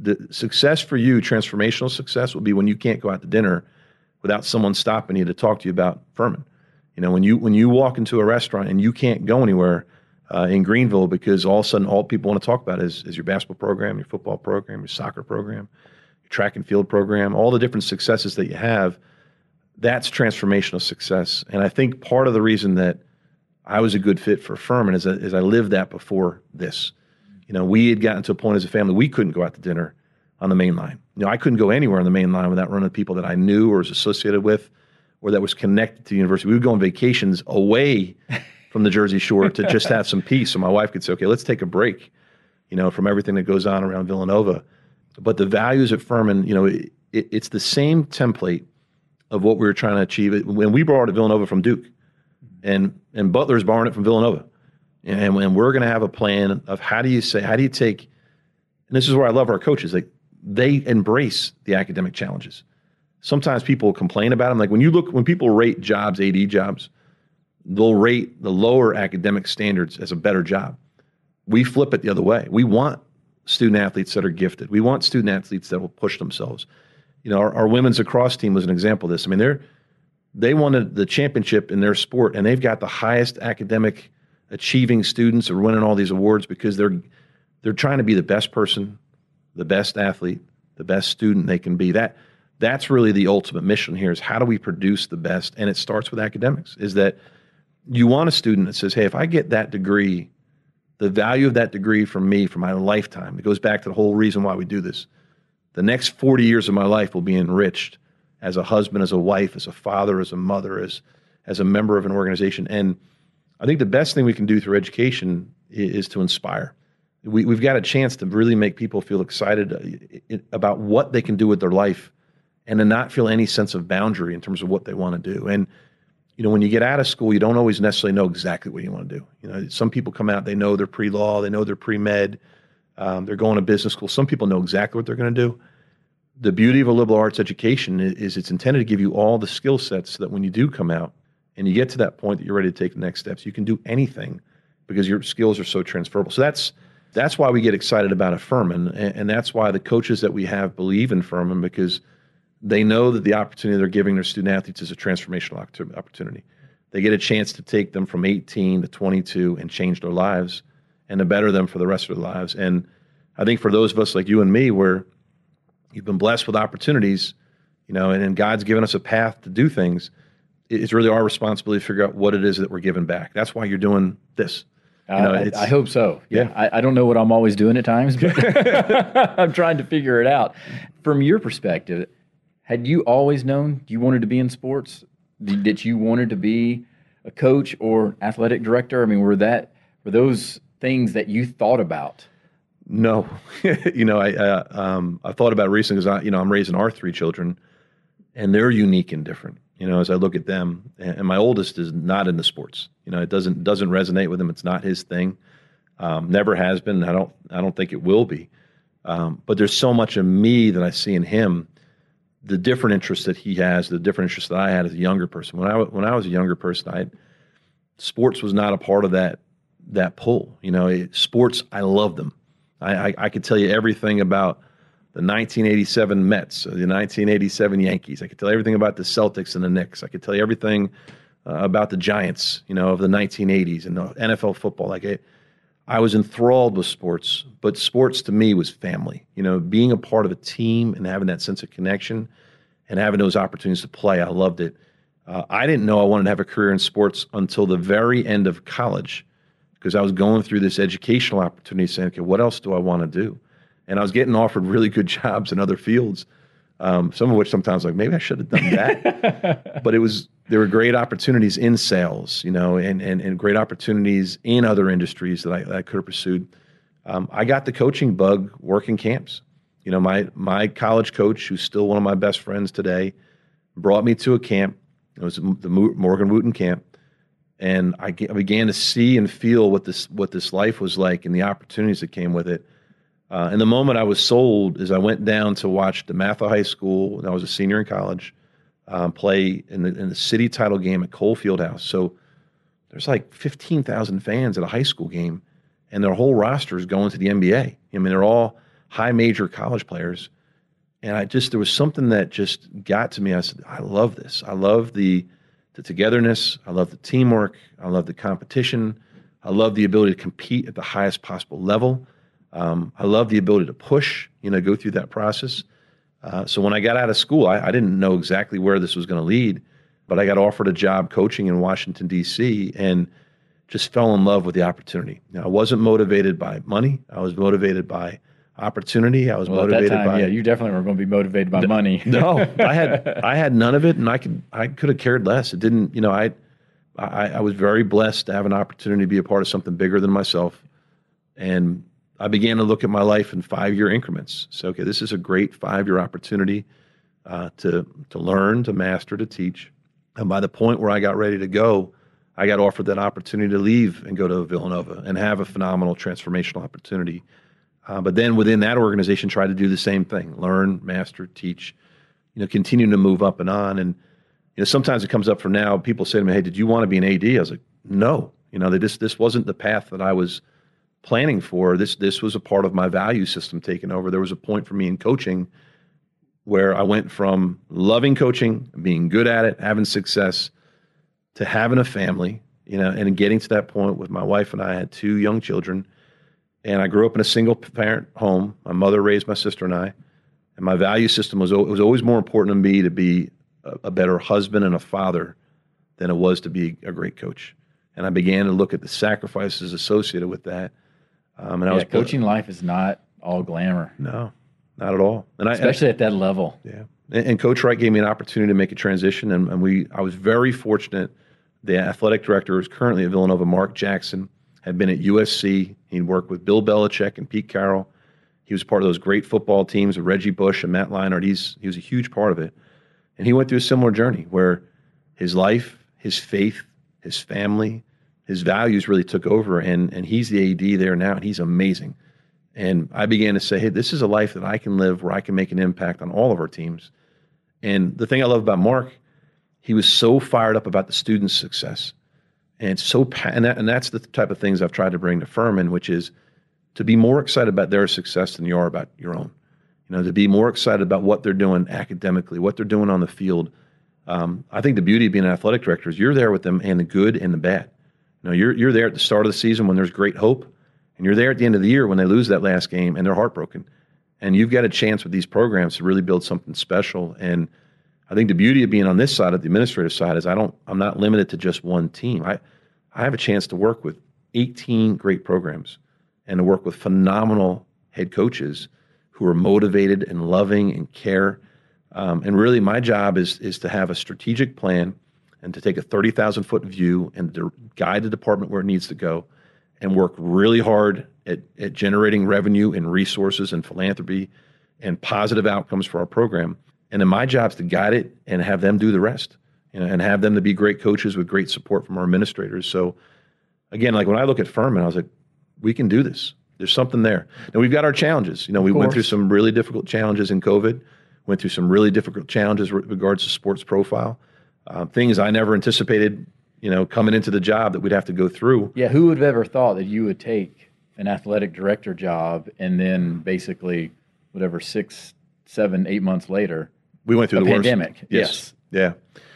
the success for you, transformational success, will be when you can't go out to dinner without someone stopping you to talk to you about Furman. You know, when you when you walk into a restaurant and you can't go anywhere uh, in Greenville because all of a sudden all people want to talk about is, is your basketball program, your football program, your soccer program track and field program, all the different successes that you have, that's transformational success. And I think part of the reason that I was a good fit for Furman as, I, as I lived that before this. You know, we had gotten to a point as a family we couldn't go out to dinner on the main line. You know, I couldn't go anywhere on the main line without running into people that I knew or was associated with or that was connected to the university. We would go on vacations away [laughs] from the Jersey Shore to just have some peace. So my wife could say, okay, let's take a break, you know, from everything that goes on around Villanova. But the values at Furman, you know, it, it, it's the same template of what we were trying to achieve. When we it Villanova from Duke, and and Butler's borrowing it from Villanova, and, and we're going to have a plan of how do you say, how do you take, and this is where I love our coaches. Like they embrace the academic challenges. Sometimes people complain about them. Like when you look, when people rate jobs, AD jobs, they'll rate the lower academic standards as a better job. We flip it the other way. We want student athletes that are gifted. We want student athletes that will push themselves. You know, our, our women's lacrosse team was an example of this. I mean, they're they won the championship in their sport, and they've got the highest academic achieving students are winning all these awards because they're they're trying to be the best person, the best athlete, the best student they can be. That that's really the ultimate mission here is how do we produce the best? And it starts with academics. Is that you want a student that says, hey, if I get that degree, the value of that degree for me for my lifetime, it goes back to the whole reason why we do this. The next 40 years of my life will be enriched as a husband, as a wife, as a father, as a mother, as as a member of an organization. And I think the best thing we can do through education is, is to inspire. We, we've got a chance to really make people feel excited uh, about what they can do with their life and to not feel any sense of boundary in terms of what they want to do. And you know, when you get out of school, you don't always necessarily know exactly what you want to do. You know, some people come out, they know they're pre-law, they know they're pre-med, um, they're going to business school. Some people know exactly what they're going to do. The beauty of a liberal arts education is, is it's intended to give you all the skill sets so that when you do come out and you get to that point that you're ready to take the next steps, you can do anything because your skills are so transferable. So that's that's why we get excited about a Furman, and, and that's why the coaches that we have believe in Furman because – they know that the opportunity they're giving their student athletes is a transformational opportunity. They get a chance to take them from 18 to 22 and change their lives and to better them for the rest of their lives. And I think for those of us like you and me, where you've been blessed with opportunities, you know, and, and God's given us a path to do things, it's really our responsibility to figure out what it is that we're giving back. That's why you're doing this. You know, uh, I, I, hope so. Yeah, yeah. I, I, don't know what I'm always doing at times, but [laughs] [laughs] I'm trying to figure it out. From your perspective, had you always known you wanted to be in sports? That you wanted to be a coach or athletic director? I mean, were that were those things that you thought about? No, [laughs] you know, I uh, um, I thought about recently because I, you know, I'm raising our three children, and they're unique and different. You know, as I look at them, and my oldest is not into sports. You know, it doesn't doesn't resonate with him. It's not his thing. Um, never has been. I don't I don't think it will be. Um, but there's so much of me that I see in him the different interests that he has, the different interests that I had as a younger person. When I when I was a younger person, I sports was not a part of that that pull. You know, it, sports I love them. I, I, I could tell you everything about the 1987 Mets, the 1987 Yankees. I could tell you everything about the Celtics and the Knicks. I could tell you everything uh, about the Giants, you know, of the 1980s and the NFL football. Like it, I was enthralled with sports, but sports to me was family. You know, being a part of a team and having that sense of connection and having those opportunities to play, I loved it. Uh, I didn't know I wanted to have a career in sports until the very end of college because I was going through this educational opportunity saying, okay, what else do I want to do? And I was getting offered really good [laughs] jobs in other fields, um, some of which sometimes like maybe I should have done that. [laughs] but it was there were great opportunities in sales, you know, and and, and great opportunities in other industries that I, that I could have pursued. Um, I got the coaching bug working camps. You know, my my college coach, who's still one of my best friends today, brought me to a camp. It was the Morgan Wootten camp, and I, I began to see and feel what this what this life was like and the opportunities that came with it. Uh, and the moment I was sold is I went down to watch DeMatha High School, and I was a senior in college um, play in the, in the city title game at Cole Fieldhouse. So there's like 15,000 fans at a high school game, and their whole roster is going to the NBA. I mean, they're all high major college players. And I just, there was something that just got to me. I said, I love this. I love the, the togetherness. I love the teamwork. I love the competition. I love the ability to compete at the highest possible level. Um, I love the ability to push, you know, go through that process. Uh, so when I got out of school, I, I didn't know exactly where this was going to lead, but I got offered a job coaching in Washington D.C. and just fell in love with the opportunity. Now, I wasn't motivated by money. I was motivated by opportunity. I was well, motivated time, by yeah. You definitely were going to be motivated by money. [laughs] no, I had [laughs] I had none of it, and I could I could have cared less. It didn't, you know. I, I I was very blessed to have an opportunity to be a part of something bigger than myself, and I began to look at my life in five year increments. So, okay, this is a great five year opportunity uh, to to learn, to master, to teach. And by the point where I got ready to go, I got offered that opportunity to leave and go to Villanova and have a phenomenal transformational opportunity. Uh, but then within that organization, try to do the same thing: learn, master, teach. You know, continue to move up and on. And you know, sometimes it comes up for now. People say to me, "Hey, did you want to be an AD?" I was like, "No." You know, this this wasn't the path that I was planning for. This this was a part of my value system taking over. There was a point for me in coaching where I went from loving coaching, being good at it, having success, to having a family, you know, and getting to that point with my wife and I had two young children. And I grew up in a single parent home. My mother raised my sister and I. And my value system was, it was always more important to me to be a, a better husband and a father than it was to be a great coach. And I began to look at the sacrifices associated with that. Um, and yeah, I was coaching life is not all glamour. No, not at all. And especially I, at that level. Yeah. And, and, Coach Wright gave me an opportunity to make a transition, and, and we I was very fortunate the athletic director is currently at Villanova, Mark Jackson, had been at USC. He'd worked with Bill Belichick and Pete Carroll. He was part of those great football teams with Reggie Bush and Matt Leinart. He's, he was a huge part of it. And he went through a similar journey where his life, his faith, his family, his values really took over. And, and he's the AD there now, and he's amazing. And I began to say, hey, this is a life that I can live where I can make an impact on all of our teams. And the thing I love about Mark he was so fired up about the students' success, and so and, that, and that's the type of things I've tried to bring to Furman, which is to be more excited about their success than you are about your own. You know, to be more excited about what they're doing academically, what they're doing on the field. Um, I think the beauty of being an athletic director is you're there with them and the good and the bad. Know, you're you're there at the start of the season when there's great hope, and you're there at the end of the year when they lose that last game and they're heartbroken. And you've got a chance with these programs to really build something special. And I think the beauty of being on this side of the administrative side is I don't I'm not limited to just one team. I I have a chance to work with 18 great programs and to work with phenomenal head coaches who are motivated and loving and care. Um, and really, my job is is to have a strategic plan and to take a 30,000 foot view and to guide the department where it needs to go and work really hard at, at generating revenue and resources and philanthropy and positive outcomes for our program and then my job is to guide it and have them do the rest, you know, and have them to be great coaches with great support from our administrators. So, again, like when I look at Furman, I was like, we can do this. There's something there. Now we've got our challenges. You know, we went through some really difficult challenges in COVID. Went through some really difficult challenges with regards to sports profile. Uh, things I never anticipated. You know, coming into the job that we'd have to go through. Yeah, who would have ever thought that you would take an athletic director job and then basically, whatever six, seven, eight months later, we went through a the pandemic. Worst. Yes. yes. Yeah.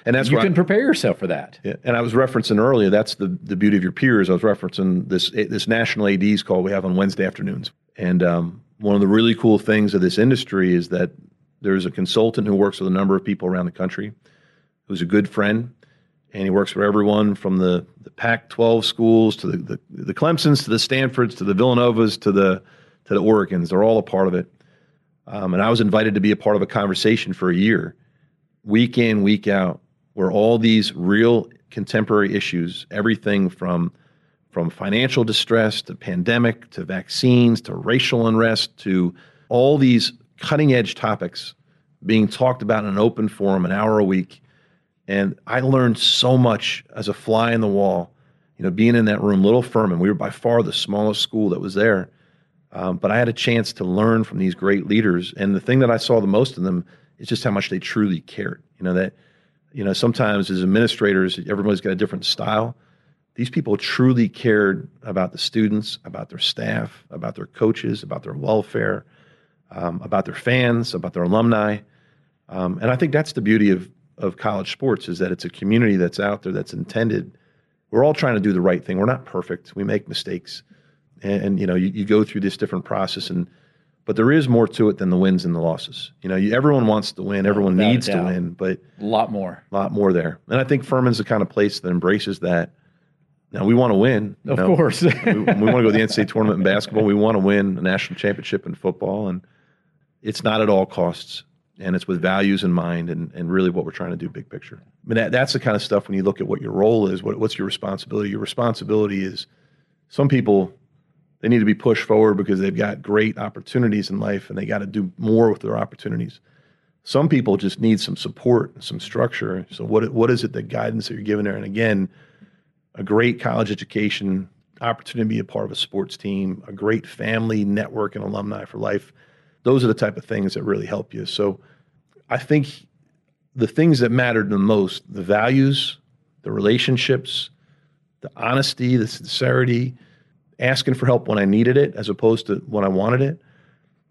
And that's you can I, prepare yourself for that. Yeah. And I was referencing earlier. That's the the beauty of your peers. I was referencing this this national ads call we have on Wednesday afternoons. And um, one of the really cool things of this industry is that there's a consultant who works with a number of people around the country, who's a good friend, and he works for everyone from the the Pac-12 schools to the, the the Clemson's to the Stanfords to the Villanovas to the to the Oregons. They're all a part of it. Um, and I was invited to be a part of a conversation for a year, week in, week out, where all these real contemporary issues, everything from from financial distress to pandemic to vaccines to racial unrest to all these cutting edge topics being talked about in an open forum an hour a week. And I learned so much as a fly in the wall, you know, being in that room, Little Furman, we were by far the smallest school that was there. Um, but I had a chance to learn from these great leaders, and the thing that I saw the most in them is just how much they truly cared. You know that, you know, sometimes as administrators, everybody's got a different style. These people truly cared about the students, about their staff, about their coaches, about their welfare, um, about their fans, about their alumni, um, and I think that's the beauty of of college sports is that it's a community that's out there that's intended. We're all trying to do the right thing. We're not perfect. We make mistakes and, and you know you, you, go through this different process and but there is more to it than the wins and the losses you know you, everyone wants to win everyone Without needs to win but a lot more a lot more there and i think furman's the kind of place that embraces that Now we want to win. Of know? course, we, we want to go to the NCAA tournament in basketball. We want to win a national championship in football, and it's not at all costs, and it's with values in mind, and, and really what we're trying to do, big picture. I mean, that, that's the kind of stuff when you look at what your role is. What, what's your responsibility? Your responsibility is some people they need to be pushed forward because they've got great opportunities in life, and they got to do more with their opportunities. Some people just need some support, and some structure. So what what is it the guidance that you're giving there? And again a great college education, opportunity to be a part of a sports team, a great family network and alumni for life. Those are the type of things that really help you. So I think the things that mattered the most, the values, the relationships, the honesty, the sincerity, asking for help when I needed it as opposed to when I wanted it.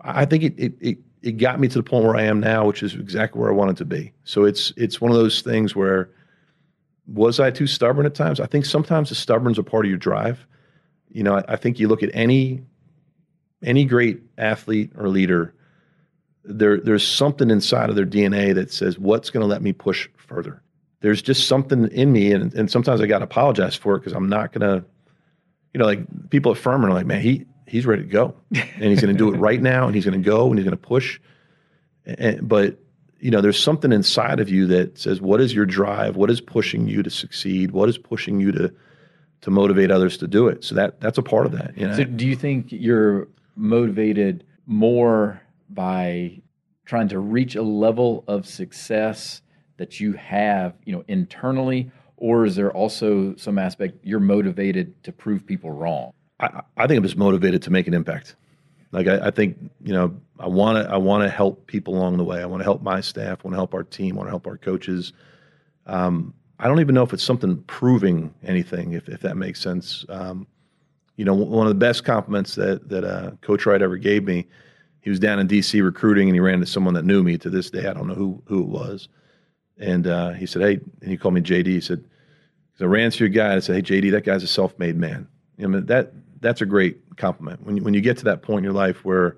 I think it, it, it, it got me to the point where I am now, which is exactly where I wanted to be. So it's it's one of those things where was I too stubborn at times? I think sometimes the stubborn's a part of your drive. You know, I, I think you look at any any great athlete or leader, there there's something inside of their DNA that says, "What's going to let me push further?" There's just something in me, and and sometimes I got to apologize for it because I'm not going to, you know, like people at Furman are like, "Man, he he's ready to go, and he's going to do it right now, and he's going to go, and he's going to push." And, but you know, there's something inside of you that says, what is your drive? What is pushing you to succeed? What is pushing you to to motivate others to do it? So that that's a part of that. You know? So do you think you're motivated more by trying to reach a level of success that you have, you know, internally, or is there also some aspect you're motivated to prove people wrong? I, I think I'm just motivated to make an impact. Like I, I think you know I want to I want to help people along the way. I want to help my staff. I want to help our team. I want to help our coaches. Um, I don't even know if it's something proving anything, if if that makes sense. Um, you know, one of the best compliments that that uh, Coach Wright ever gave me. He was down in D.C. recruiting, and he ran into someone that knew me. To this day, I don't know who who it was. And uh, he said, "Hey," and he called me JD. He said, "I ran to your guy." And I said, "Hey, JD, that guy's a self-made man." You know, that that's a great compliment. When you, when you get to that point in your life where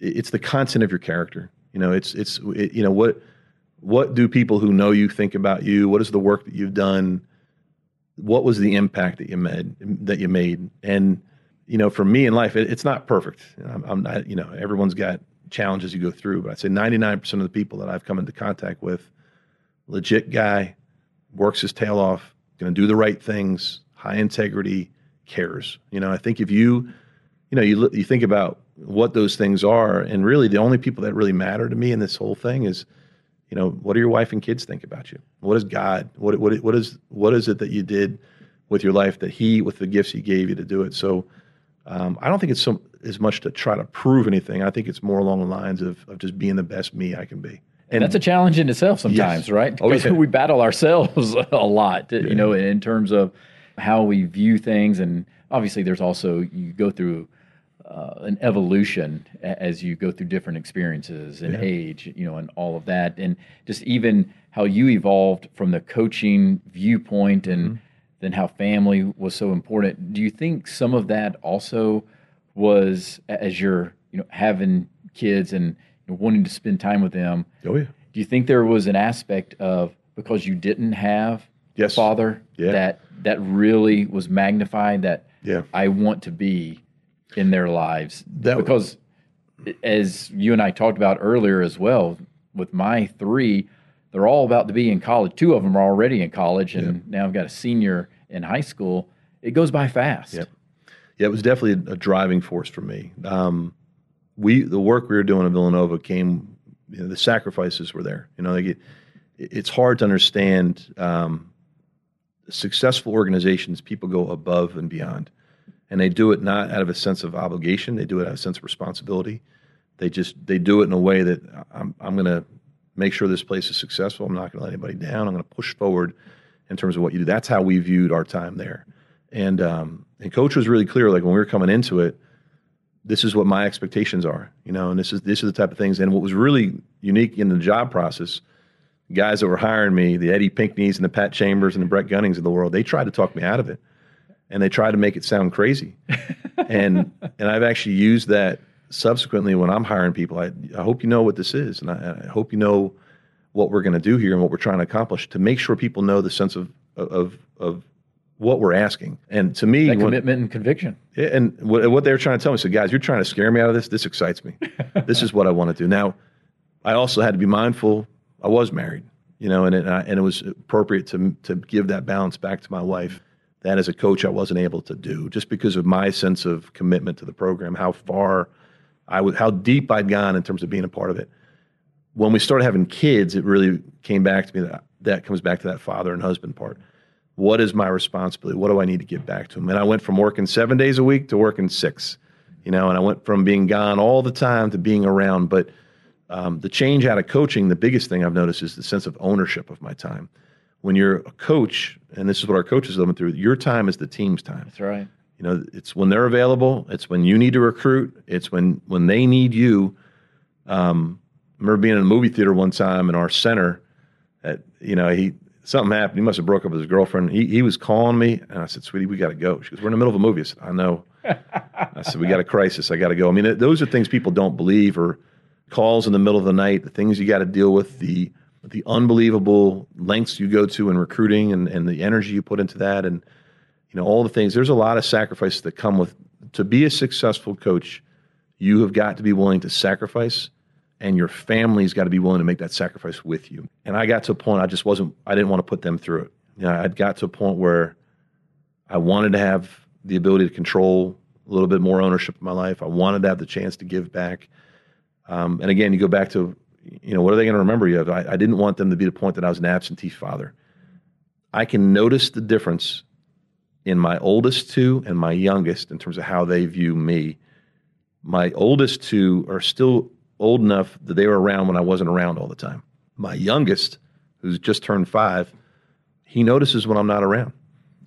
it's the content of your character, you know, it's it's it, you know what what do people who know you think about you? What is the work that you've done? What was the impact that you made that you made? And you know, for me in life, it, it's not perfect. I'm, I'm not, you know, everyone's got challenges you go through, but I'd say 99% of the people that I've come into contact with, legit guy, works his tail off, going to do the right things, high integrity, cares. You know, I think if you, you know, you you think about what those things are, and really the only people that really matter to me in this whole thing is, you know, what do your wife and kids think about you? What is God? What what what is what is it that you did with your life that He, with the gifts He gave you to do it? So, um, I don't think it's so as much to try to prove anything. I think it's more along the lines of of just being the best me I can be. And that's a challenge in itself sometimes, yes. right? Because oh, yeah. we battle ourselves [laughs] a lot, yeah. you know, in terms of how we view things. And obviously, there's also, you go through uh, an evolution as you go through different experiences and yeah. age, you know, and all of that. And just even how you evolved from the coaching viewpoint and mm-hmm. then how family was so important. Do you think some of that also was as you're, you know, having kids and you know, wanting to spend time with them? Oh, yeah. Do you think there was an aspect of because you didn't have yes. a father yeah. that that really was magnified that yeah. I want to be in their lives. That because as you and I talked about earlier as well, with my three, they're all about to be in college. Two of them are already in college, and yep. now I've got a senior in high school. It goes by fast. Yep. Yeah, it was definitely a, a driving force for me. Um, we the work we were doing at Villanova came. You know, the sacrifices were there. You know, like it, it's hard to understand um, successful organizations, people go above and beyond. And they do it not out of a sense of obligation, they do it out of a sense of responsibility. They just they do it in a way that I'm I'm going to make sure this place is successful. I'm not going to let anybody down. I'm going to push forward in terms of what you do. That's how we viewed our time there. And um, and coach was really clear. Like when we were coming into it, this is what my expectations are. You know, and this is this is the type of things. And what was really unique in the job process guys that were hiring me, the Eddie Pinckneys and the Pat Chambers and the Brett Gunnings of the world, they tried to talk me out of it, and they try to make it sound crazy. [laughs] and and I've actually used that subsequently when I'm hiring people. I, I hope you know what this is, and I, I hope you know what we're going to do here and what we're trying to accomplish to make sure people know the sense of of of what we're asking. And to me, when- commitment and conviction. And what, what they were trying to tell me, so guys, you're trying to scare me out of this. This excites me. [laughs] this is what I want to do. Now, I also had to be mindful. I was married, you know, and it, and, I, and it was appropriate to to give that balance back to my wife. That as a coach, I wasn't able to do just because of my sense of commitment to the program, how far I would, how deep I'd gone in terms of being a part of it. When we started having kids, it really came back to me that that comes back to that father and husband part what is my responsibility? What do I need to give back to them? And I went from working seven days a week to working six, you know, and I went from being gone all the time to being around. But um, the change out of coaching, the biggest thing I've noticed is the sense of ownership of my time. When you're a coach, and this is what our coaches living through, your time is the team's time. That's right. You know, it's when they're available. It's when you need to recruit. It's when when they need you. Um, I remember being in a movie theater one time in our center. At you know, he something happened. He must have broke up with his girlfriend. He he was calling me, and I said, "Sweetie, we got to go." She goes, "We're in the middle of a movie." I said, "I know." [laughs] I said, "We got a crisis. I got to go." I mean, those are things people don't believe, or calls in the middle of the night, the things you got to deal with, the the unbelievable lengths you go to in recruiting, and and the energy you put into that, and you know all the things. There's a lot of sacrifices that come with to be a successful coach. You have got to be willing to sacrifice and your family's got to be willing to make that sacrifice with you. And I got to a point I just wasn't I didn't want to put them through it. You know, I'd got to a point where I wanted to have the ability to control a little bit more ownership of my life. I wanted to have the chance to give back. Um, and again, you go back to, you know, what are they going to remember you of? I, I didn't want them to be the point that I was an absentee father. I can notice the difference in my oldest two and my youngest in terms of how they view me. My oldest two are still old enough that they were around when I wasn't around all the time. My youngest, who's just turned five, he notices when I'm not around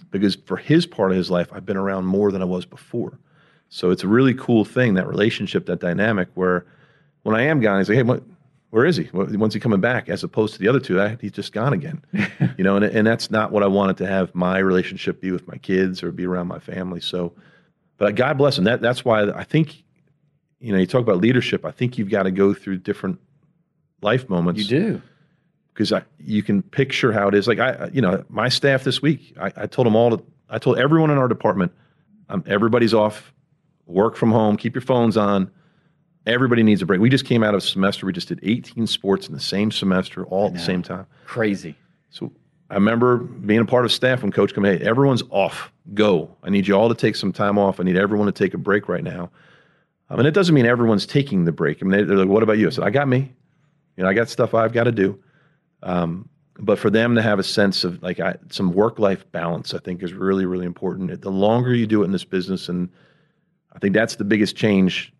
because for his part of his life, I've been around more than I was before. So it's a really cool thing, that relationship, that dynamic where when I am gone, he's like, hey, what, where is he? When's he coming back? As opposed to the other two, I, he's just gone again. [laughs] you know, and, and that's not what I wanted to have my relationship be with my kids or be around my family. So, but God bless him. That, that's why I think you know, you talk about leadership. I think you've got to go through different life moments. You do. because you can picture how it is. Like I, you know, my staff this week, I, I told them all. To, I told everyone in our department, um, everybody's off, work from home, keep your phones on. Everybody needs a break. We just came out of a semester. We just did 18 sports in the same semester, all at the same time. Crazy. So I remember being a part of staff when coach came, hey, everyone's off. Go. I need you all to take some time off. I need everyone to take a break right now. I mean, it doesn't mean everyone's taking the break. I mean, they- they're like, what about you? I said, I got me. You know, I got stuff I've got to do. Um, but for them to have a sense of like I, some work life balance, I think is really, really important. The longer you do it in this business, and I think that's the biggest change.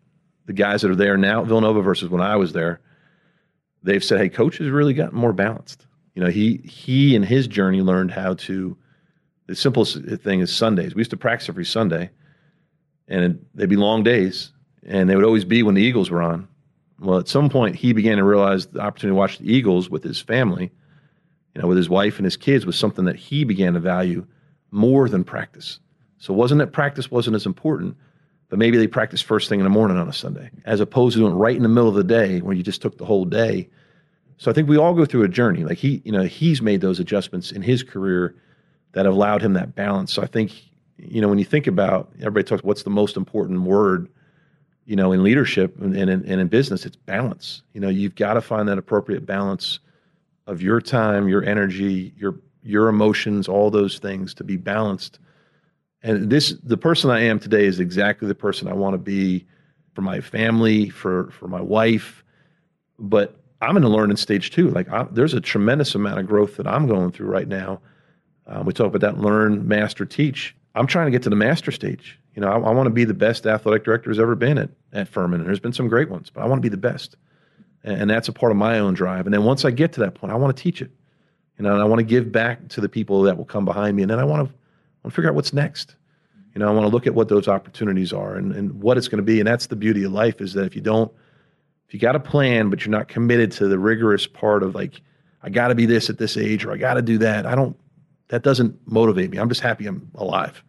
The guys that are there now at Villanova versus when I was there, they've said, "Hey, coach has really gotten more balanced." You know, he he in his journey learned how to. The simplest thing is Sundays. We used to practice every Sunday, and they'd be long days, and they would always be when the Eagles were on. Well, at some point, he began to realize the opportunity to watch the Eagles with his family, you know, with his wife and his kids, was something that he began to value more than practice. So wasn't that practice wasn't as important, but maybe they practice first thing in the morning on a Sunday, as opposed to doing it right in the middle of the day where you just took the whole day. So I think we all go through a journey. Like he, you know, he's made those adjustments in his career that have allowed him that balance. So I think, you know, when you think about everybody talks, what's the most important word, you know, in leadership and, and, in, and in business, it's balance. You know, you've got to find that appropriate balance of your time, your energy, your your emotions, all those things to be balanced. And this, the person I am today, is exactly the person I want to be for my family, for for my wife. But I'm in a learning stage too. Like I, there's a tremendous amount of growth that I'm going through right now. Uh, we talk about that learn, master, teach. I'm trying to get to the master stage. You know, I, I want to be the best athletic director has ever been at, at Furman. And there's been some great ones, but I want to be the best. And, and that's a part of my own drive. And then once I get to that point, I want to teach it. You know, and I want to give back to the people that will come behind me. And then I want to, want to figure out what's next. You know, I want to look at what those opportunities are and, and what it's going to be. And that's the beauty of life is that if you don't, if you got a plan, but you're not committed to the rigorous part of like, I got to be this at this age or I got to do that, I don't, that doesn't motivate me. I'm just happy I'm alive.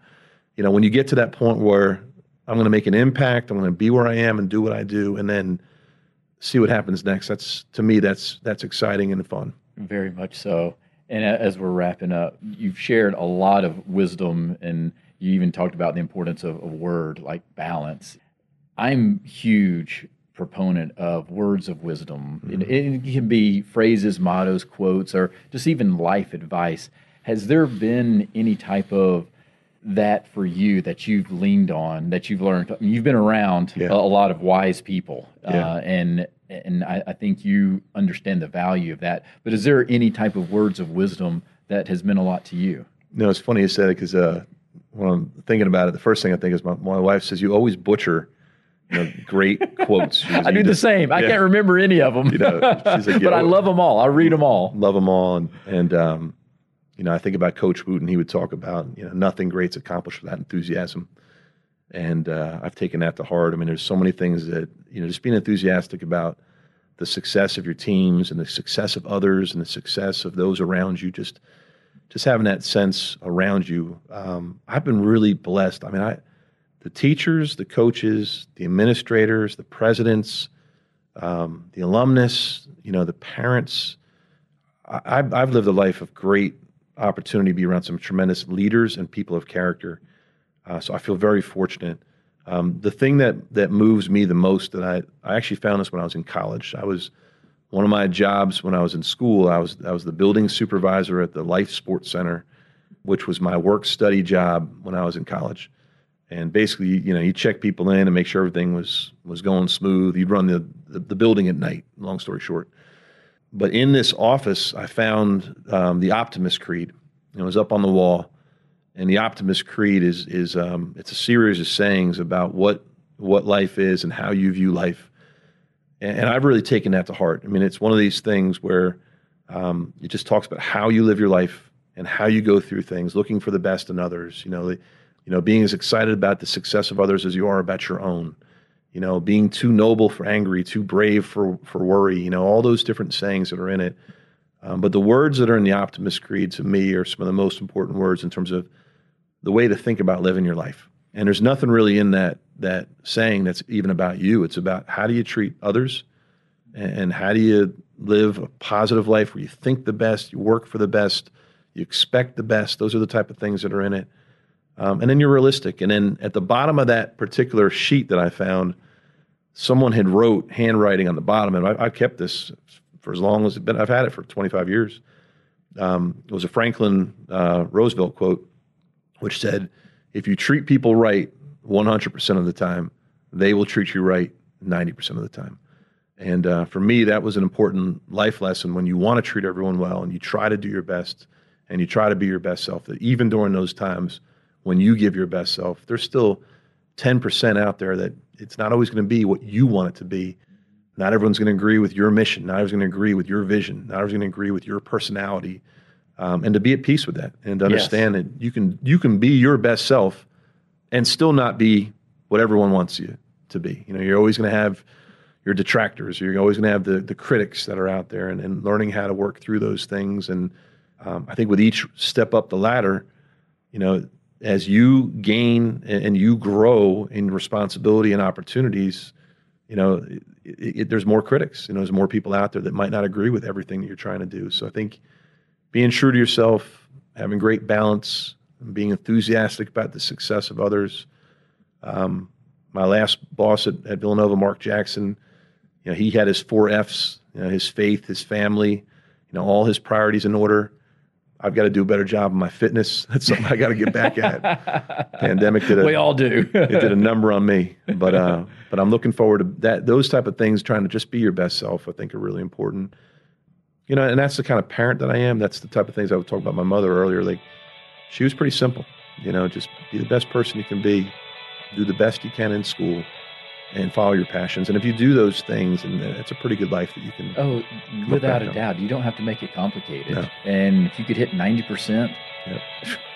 You know, when you get to that point where I'm going to make an impact, I'm going to be where I am and do what I do, and then see what happens next. That's to me, that's that's exciting and fun. Very much so. And as we're wrapping up, you've shared a lot of wisdom and you even talked about the importance of a word like balance. I'm huge proponent of words of wisdom. Mm-hmm. It, it, can be phrases, mottos, quotes, or just even life advice. Has there been any type of that for you that you've leaned on, that you've learned? I mean, you've been around yeah. a, a, lot of wise people, yeah. uh, and and I, I think you understand the value of that. But is there any type of words of wisdom that has meant a lot to you? No, it's funny you said it because uh, when I'm thinking about it, the first thing I think is my, my wife says you always butcher you know, great [laughs] quotes. I do the same. I can't remember any of them. You know, like, [laughs] yeah, but I love them all. I read them all. Love them all, and and um, you know, I think about Coach Wootten. He would talk about you know nothing great's accomplished without enthusiasm, and uh, I've taken that to heart. I mean, there's so many things that you know, just being enthusiastic about the success of your teams and the success of others and the success of those around you. Just just having that sense around you. Um, I've been really blessed. I mean, I the teachers, the coaches, the administrators, the presidents, um, the alumnus, you know, the parents. I, have I've lived a life of great opportunity to be around some tremendous leaders and people of character. Uh, so I feel very fortunate. Um, the thing that that moves me the most, that I I actually found this when I was in college. I was one of my jobs when I was in school. I was I was the building supervisor at the Life Sports Center, which was my work study job when I was in college and basically, you know, you check people in and make sure everything was was going smooth. You'd run the, the, the building at night. Long story short, but in this office, I found um, the Optimist Creed. It was up on the wall, and the Optimist Creed is is um, it's a series of sayings about what what life is and how you view life. And, and I've really taken that to heart. I mean, it's one of these things where um, it just talks about how you live your life and how you go through things, looking for the best in others. You know. The, you know, being as excited about the success of others as you are about your own. You know, being too noble for angry, too brave for for worry. You know, all those different sayings that are in it. Um, but the words that are in the Optimist Creed to me are some of the most important words in terms of the way to think about living your life. And there's nothing really in that that saying that's even about you. It's about how do you treat others, and, and how do you live a positive life where you think the best, you work for the best, you expect the best. Those are the type of things that are in it. Um, and then you're realistic. And then at the bottom of that particular sheet that I found, someone had wrote handwriting on the bottom, and I, have kept this for as long as it's been. I've had it for 25 years. Um, it was a Franklin uh, Roosevelt quote, which said, "If you treat people right 100% of the time, they will treat you right 90% of the time." And uh, for me, that was an important life lesson. When you want to treat everyone well, and you try to do your best, and you try to be your best self, that even during those times when you give your best self. There's still 10% out there that it's not always going to be what you want it to be. Not everyone's going to agree with your mission. Not everyone's going to agree with your vision. Not everyone's going to agree with your personality. Um, and to be at peace with that and to understand yes. that you can you can be your best self and still not be what everyone wants you to be. You know, you're always going to have your detractors. You're always going to have the the critics that are out there, and, and learning how to work through those things. And um, I think with each step up the ladder, you know, as you gain and you grow in responsibility and opportunities, you know, it, it, there's more critics. You know, there's more people out there that might not agree with everything that you're trying to do. So I think being true to yourself, having great balance, being enthusiastic about the success of others. Um, my last boss at, at, Villanova, Mark Jackson, you know, he had his four F's: you know, his faith, his family, you know, all his priorities in order. I've got to do a better job of my fitness. [laughs] That's something I got to get back at. [laughs] Pandemic did a, we all do. [laughs] it did a number on me, but uh, but I'm looking forward to that. Those type of things, trying to just be your best self, I think are really important. You know, and that's the kind of parent that I am. That's the type of things I would talk about my mother earlier. Like, she was pretty simple. You know, just be the best person you can be, do the best you can in school, and follow your passions. And if you do those things, and it's a pretty good life that you can. Oh, without a on. doubt, you don't have to make it complicated. No. And if you could hit ninety percent, yep.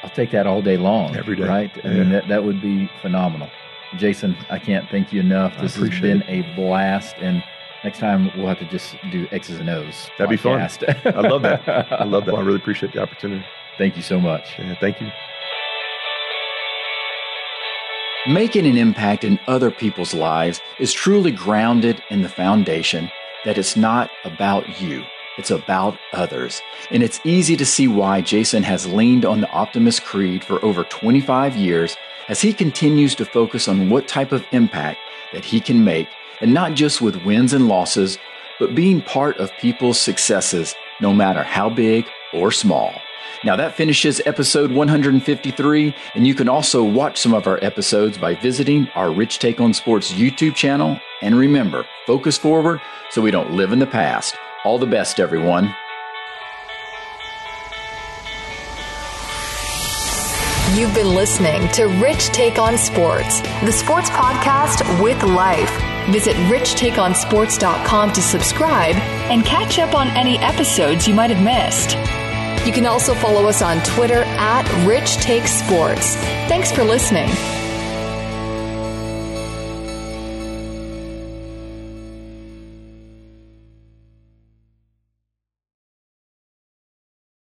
I'll take that all day long. Every day, right? I mean, that that would be phenomenal. Jason, I can't thank you enough. This has been it. a blast, and next time we'll have to just do X's and O's. That'd podcast. be fun. I love that. I love that. [laughs] I really appreciate the opportunity. Thank you so much. Yeah, thank you. Making an impact in other people's lives is truly grounded in the foundation that it's not about you, it's about others. And it's easy to see why Jason has leaned on the Optimist Creed for over 25 years as he continues to focus on what type of impact that he can make, and not just with wins and losses, but being part of people's successes, no matter how big or small. Now that finishes episode 153, and you can also watch some of our episodes by visiting our Rich Take on Sports YouTube channel. And remember, focus forward so we don't live in the past. All the best, everyone. You've been listening to Rich Take on Sports, the sports podcast with life. Visit richtakeonsports.com to subscribe and catch up on any episodes you might have missed. You can also follow us on Twitter at Rich Take Sports. Thanks for listening.